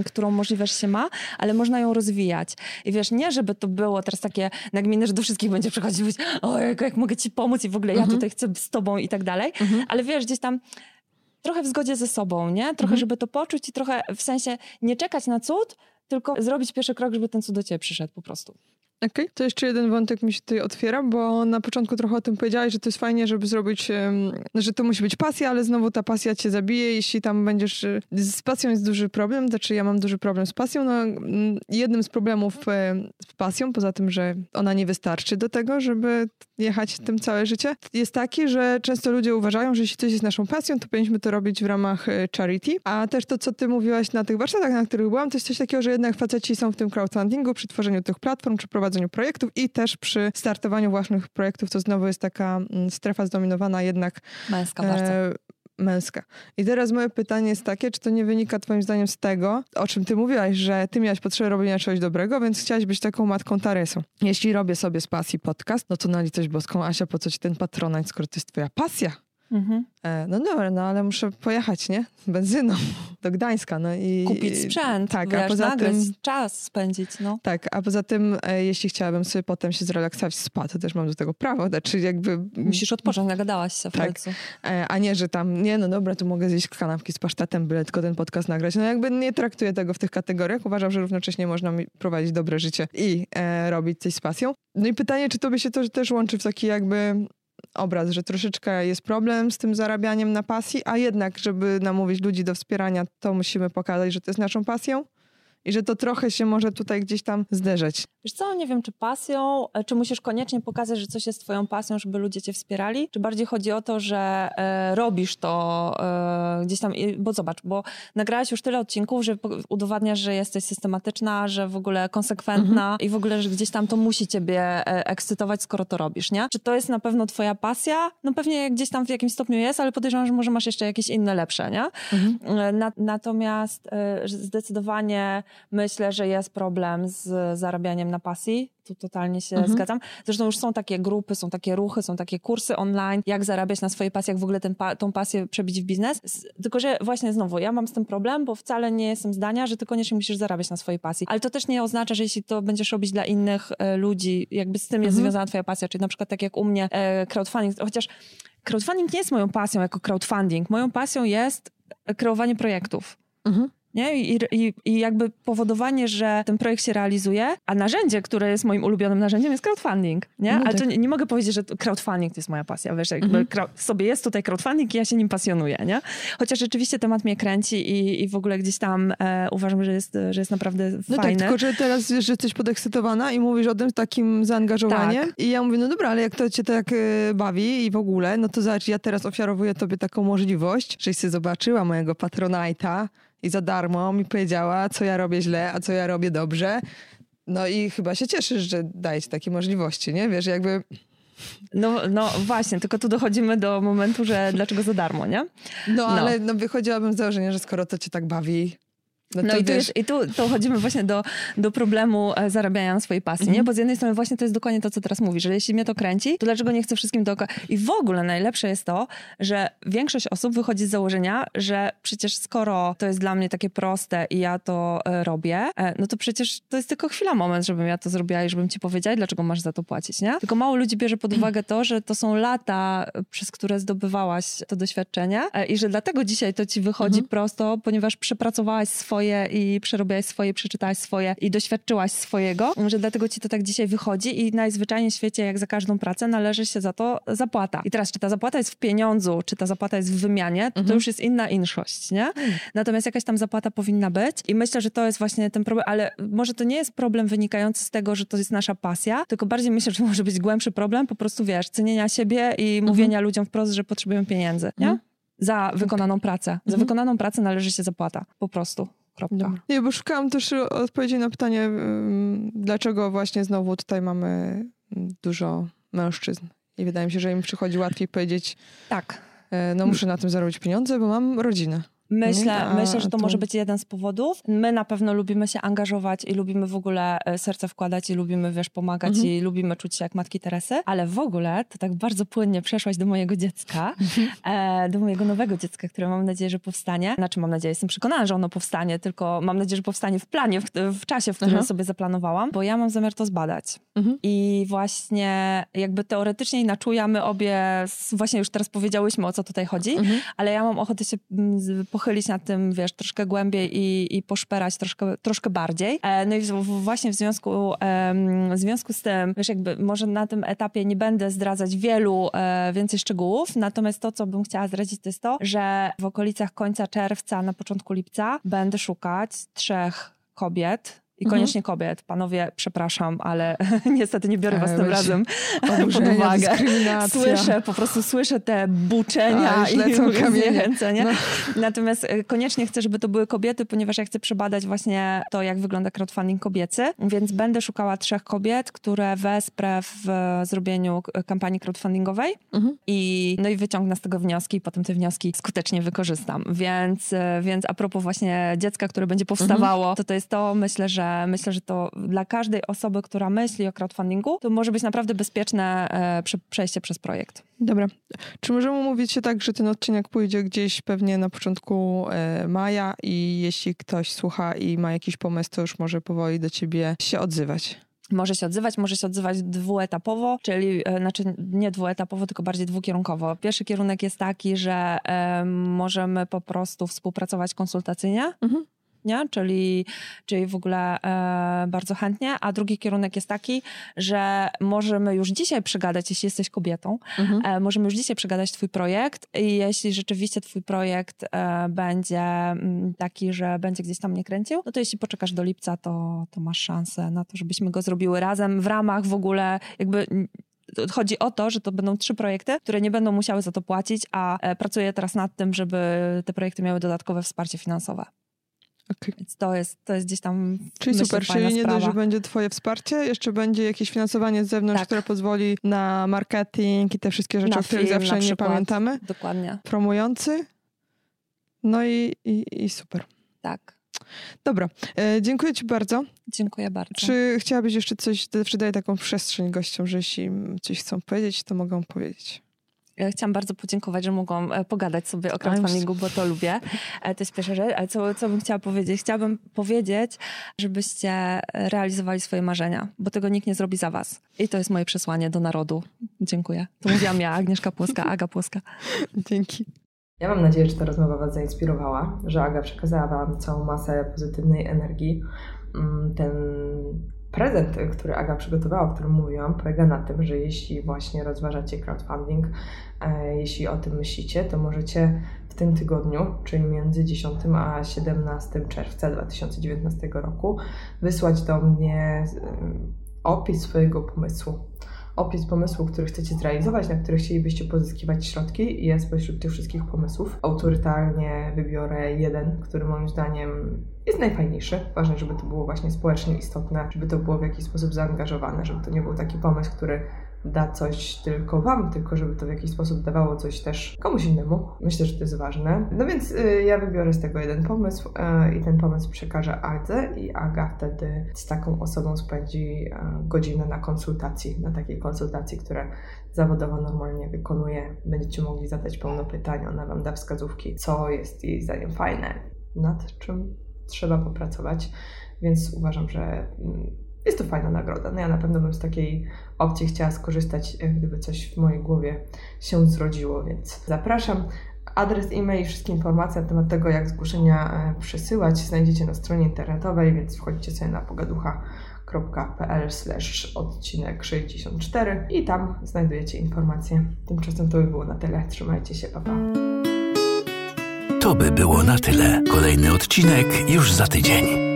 którą możliwe, że się ma, ale można ją rozwijać. I wiesz, nie żeby to było teraz takie nagminne, że do wszystkich będzie przychodzić mówić, o jak mogę ci pomóc i w ogóle ja mhm. tutaj chcę z tobą i tak dalej. Mhm. Ale wiesz, gdzieś tam trochę w zgodzie ze sobą, nie? Trochę, mhm. żeby to poczuć i trochę w sensie nie czekać na cud, tylko zrobić pierwszy krok, żeby ten cud do ciebie przyszedł po prostu.
Okej, okay. to jeszcze jeden wątek mi się tutaj otwiera, bo na początku trochę o tym powiedziałeś, że to jest fajnie, żeby zrobić, że to musi być pasja, ale znowu ta pasja cię zabije, jeśli tam będziesz... E, z pasją jest duży problem, znaczy ja mam duży problem z pasją. No, mm, jednym z problemów e, z pasją, poza tym, że ona nie wystarczy do tego, żeby jechać tym całe życie, jest taki, że często ludzie uważają, że jeśli coś jest naszą pasją, to powinniśmy to robić w ramach e, charity. A też to, co ty mówiłaś na tych warsztatach, na których byłam, to jest coś takiego, że jednak faceci są w tym crowdfundingu, przy tworzeniu tych platform, czy prowadzeniu prowadzeniu projektów i też przy startowaniu własnych projektów, to znowu jest taka mm, strefa zdominowana jednak
męska bardzo. E,
męska. I teraz moje pytanie jest takie, czy to nie wynika twoim zdaniem z tego, o czym ty mówiłaś, że ty miałaś potrzebę robienia czegoś dobrego, więc chciałaś być taką matką Taresą. Jeśli robię sobie z pasji podcast, no to na litość boską, Asia, po co ci ten patronat, skoro to jest twoja pasja? Mhm. E, no dobra, no ale muszę pojechać, nie? Benzyną do Gdańska. No i,
Kupić sprzęt, tak, wiesz, a poza tym czas spędzić, no.
Tak, a poza tym, e, jeśli chciałabym sobie potem się zrelaksować spa, to też mam do tego prawo, znaczy jakby...
Musisz odpocząć, nagadałaś się w tak. końcu.
E, a nie, że tam, nie no dobra, tu mogę zjeść kanapki z pasztetem, byle tylko ten podcast nagrać. No jakby nie traktuję tego w tych kategoriach. Uważam, że równocześnie można mi prowadzić dobre życie i e, robić coś z pasją. No i pytanie, czy to by się to też łączy w taki jakby obraz, że troszeczkę jest problem z tym zarabianiem na pasji, a jednak, żeby namówić ludzi do wspierania, to musimy pokazać, że to jest naszą pasją i że to trochę się może tutaj gdzieś tam zderzać.
Wiesz co, nie wiem, czy pasją, e, czy musisz koniecznie pokazać, że coś jest twoją pasją, żeby ludzie cię wspierali, czy bardziej chodzi o to, że e, robisz to e, gdzieś tam, bo zobacz, bo nagrałaś już tyle odcinków, że udowadniasz, że jesteś systematyczna, że w ogóle konsekwentna mhm. i w ogóle, że gdzieś tam to musi ciebie e, ekscytować, skoro to robisz, nie? Czy to jest na pewno twoja pasja? No pewnie gdzieś tam w jakimś stopniu jest, ale podejrzewam, że może masz jeszcze jakieś inne lepsze, nie? Mhm. E, na, natomiast e, zdecydowanie myślę, że jest problem z zarabianiem na pasji. Tu totalnie się mhm. zgadzam. Zresztą już są takie grupy, są takie ruchy, są takie kursy online, jak zarabiać na swojej pasji, jak w ogóle ten tą pasję przebić w biznes. Tylko, że właśnie znowu, ja mam z tym problem, bo wcale nie jestem zdania, że ty koniecznie musisz zarabiać na swojej pasji. Ale to też nie oznacza, że jeśli to będziesz robić dla innych e, ludzi, jakby z tym jest mhm. związana twoja pasja, czyli na przykład tak jak u mnie e, crowdfunding, chociaż crowdfunding nie jest moją pasją jako crowdfunding. Moją pasją jest kreowanie projektów. Mhm. Nie? I, i, I jakby powodowanie, że ten projekt się realizuje, a narzędzie, które jest moim ulubionym narzędziem, jest crowdfunding. Nie? No Ale tak. nie, nie, mogę powiedzieć, że crowdfunding to jest moja pasja. Wiesz, jakby mhm. sobie jest tutaj crowdfunding i ja się nim pasjonuję. Nie? Chociaż rzeczywiście temat mnie kręci i, i w ogóle gdzieś tam e, uważam, że jest, że jest naprawdę no
tak,
fajny.
Tak, tylko że teraz że jesteś podekscytowana i mówisz o tym z takim zaangażowaniem. Tak. I ja mówię, no dobra, ale jak to cię tak e, bawi i w ogóle, no to zobacz, ja teraz ofiarowuję tobie taką możliwość, żeś się zobaczyła mojego patronajta, i za darmo mi powiedziała, co ja robię źle, a co ja robię dobrze. No i chyba się cieszysz, że daje ci takie możliwości, nie? Wiesz, jakby...
No, no właśnie, tylko tu dochodzimy do momentu, że dlaczego za darmo, nie?
No, no. ale no, wychodziłabym z założenia, że skoro to cię tak bawi,
No, no i, tu jest, i tu to chodzimy właśnie do, do problemu e, zarabiania na swojej pasji, nie? Mhm. Bo z jednej strony właśnie to jest dokładnie to, co teraz mówisz, że jeśli mnie to kręci, to dlaczego nie chcę wszystkim dookoła? I w ogóle najlepsze jest to, że większość osób wychodzi z założenia, że przecież skoro to jest dla mnie takie proste i ja to e, robię, e, no to przecież to jest tylko chwila, moment, żebym ja to zrobiła i żebym ci powiedziała, dlaczego masz za to płacić, nie? Tylko mało ludzi bierze pod uwagę to, że to są lata, przez które zdobywałaś to doświadczenie i że dlatego dzisiaj to ci wychodzi mhm. prosto, ponieważ przepracowałaś swoje i przerobiłaś swoje, przeczytałaś swoje i doświadczyłaś swojego, że dlatego ci to tak dzisiaj wychodzi i najzwyczajniej w świecie, jak za każdą pracę, należy się za to zapłata. I teraz, czy ta zapłata jest w pieniądzu, czy ta zapłata jest w wymianie, to, mhm. to już jest inna inszość, nie? Mhm. Natomiast jakaś tam zapłata powinna być i myślę, że to jest właśnie ten problem, ale może to nie jest problem wynikający z tego, że to jest nasza pasja, tylko bardziej myślę, że może być głębszy problem, po prostu wiesz, cenienia siebie i mhm. mówienia ludziom wprost, że potrzebują pieniędzy, nie? Mhm. Za wykonaną pracę. Za mhm. wykonaną pracę należy się zapłata. Po prostu. Kropka.
Nie, bo szukałam też odpowiedzi na pytanie, dlaczego właśnie znowu tutaj mamy dużo mężczyzn. I wydaje mi się, że im przychodzi łatwiej powiedzieć,
tak.
E, no muszę na tym zarobić pieniądze, bo mam rodzinę.
Myślę, A, myślę, że to, to, może być jeden z powodów. My na pewno lubimy się angażować i lubimy w ogóle e, serce wkładać i lubimy, wiesz, pomagać mhm. i lubimy czuć się jak matki Teresy, ale w ogóle to tak bardzo płynnie przeszłaś do mojego dziecka, mhm. e, do mojego nowego dziecka, które mam nadzieję, że powstanie. Znaczy mam nadzieję, jestem przekonana, że ono powstanie, tylko mam nadzieję, że powstanie w planie, w, w czasie, w którym mhm. sobie zaplanowałam, bo ja mam zamiar to zbadać. Mhm. I właśnie jakby teoretycznie na czuja my obie, właśnie już teraz powiedziałyśmy o co tutaj chodzi, mhm. ale ja mam ochotę się mm, pochylić nad tym, wiesz, troszkę głębiej i, i poszperać troszkę, troszkę bardziej. E, no i właśnie w związku, w związku z tym, wiesz, jakby może na tym etapie nie będę zdradzać wielu e, więcej szczegółów, natomiast to, co bym chciała zdradzić, to jest to, że w okolicach końca czerwca, na początku lipca będę szukać trzech kobiet, i mhm. koniecznie kobiet. Panowie, przepraszam, ale niestety nie biorę was tym razem pod uwagę. Słyszę, po prostu słyszę te buczenia A, i zniechęcenia. No. Natomiast e, koniecznie chcę, żeby to były kobiety, ponieważ ja chcę przebadać właśnie to, jak wygląda crowdfunding kobiecy. Więc będę szukała trzech kobiet, które wesprę w zrobieniu kampanii crowdfundingowej mhm. i, no i wyciągnę z tego wnioski i potem te wnioski skutecznie wykorzystam. Więc, e, więc a propos właśnie dziecka, które będzie powstawało, mhm. to to jest to, myślę, że myślę, że to dla każdej osoby, która myśli o crowdfundingu, to może być naprawdę bezpieczne e, przejście przez projekt.
Dobra. Czy możemy mówić się tak, że ten odcinek pójdzie gdzieś pewnie na początku e, maja i jeśli ktoś słucha i ma jakiś pomysł, to już może powoli do ciebie się odzywać?
może się odzywać, może się odzywać dwuetapowo, czyli e, znaczy nie dwuetapowo, tylko bardziej dwukierunkowo. Pierwszy kierunek jest taki, że e, możemy po prostu współpracować konsultacyjnie. Mhm nie? Czyli, czyli w ogóle e, bardzo chętnie. A drugi kierunek jest taki, że możemy już dzisiaj przegadać, jeśli jesteś kobietą, mhm. e, możemy już dzisiaj przegadać twój projekt i jeśli rzeczywiście twój projekt e, będzie mm, taki, że będzie gdzieś tam nie kręcił, no to jeśli poczekasz do lipca, to, to masz szansę na to, żebyśmy go zrobiły razem w ramach w ogóle jakby Chodzi o to, że to będą trzy projekty, które nie będą musiały za to płacić, a e, pracuję teraz nad tym, żeby te projekty miały dodatkowe wsparcie finansowe. Okay. Więc to jest, to jest gdzieś tam.
Czyli myślę, super, czyli nie dość, że będzie Twoje wsparcie, jeszcze będzie jakieś finansowanie z zewnątrz, tak. które pozwoli na marketing i te wszystkie rzeczy, na o których film, zawsze nie pamiętamy.
Dokładnie.
Promujący. No i, i, i super.
Tak.
Dobra, e, dziękuję Ci bardzo.
Dziękuję bardzo.
Czy chciałabyś jeszcze coś, zawsze daję taką przestrzeń gościom, że jeśli coś chcą powiedzieć, to mogą powiedzieć.
Chciałam bardzo podziękować, że mogłam e, pogadać sobie o crowdfundingu, bo to lubię. E, to jest pierwsza rzecz. Ale co, co bym chciała powiedzieć? Chciałabym powiedzieć, żebyście realizowali swoje marzenia, bo tego nikt nie zrobi za was. I to jest moje przesłanie do narodu. Dziękuję. To mówiłam ja, Agnieszka Płoska, Aga Płoska.
Dzięki.
Ja mam nadzieję, że ta rozmowa Was zainspirowała, że Aga przekazała Wam całą masę pozytywnej energii. Mm, ten prezent, który Aga przygotowała, o którym mówiłam, polega na tym, że jeśli właśnie rozważacie crowdfunding, e, jeśli o tym myślicie, to możecie w tym tygodniu, czyli między 10 a 17 czerwca 2019 roku, wysłać do mnie opis swojego pomysłu opis pomysłu, który chcecie zrealizować, na który chcielibyście pozyskiwać środki i ja spośród tych wszystkich pomysłów autorytarnie wybiorę jeden, który moim zdaniem jest najfajniejszy. Ważne, żeby to było właśnie społecznie istotne, żeby to było w jakiś sposób zaangażowane, żeby to nie był taki pomysł, który
da coś tylko Wam, tylko żeby to w jakiś sposób dawało coś też komuś innemu. Myślę, że to jest ważne. No więc y, ja wybiorę z tego jeden pomysł y, i ten pomysł przekażę Adze i Aga wtedy z taką osobą spędzi y, godzinę na konsultacji, na takiej konsultacji, która zawodowo normalnie wykonuje. Będziecie mogli zadać pełno pytań, ona Wam da wskazówki, co jest jej zdaniem fajne, nad czym trzeba popracować, więc uważam, że mm, jest to fajna nagroda. No ja na pewno bym z takiej opcji chciała skorzystać, gdyby coś w mojej głowie się zrodziło, więc zapraszam. Adres e-mail i wszystkie informacje na temat tego, jak zgłoszenia e, przesyłać, znajdziecie na stronie internetowej, więc wchodzicie sobie na pogaducha.pl odcinek 64 i tam znajdujecie informacje. Tymczasem to by było na tyle. Trzymajcie się, papa.
To by było na tyle. Kolejny odcinek już za tydzień.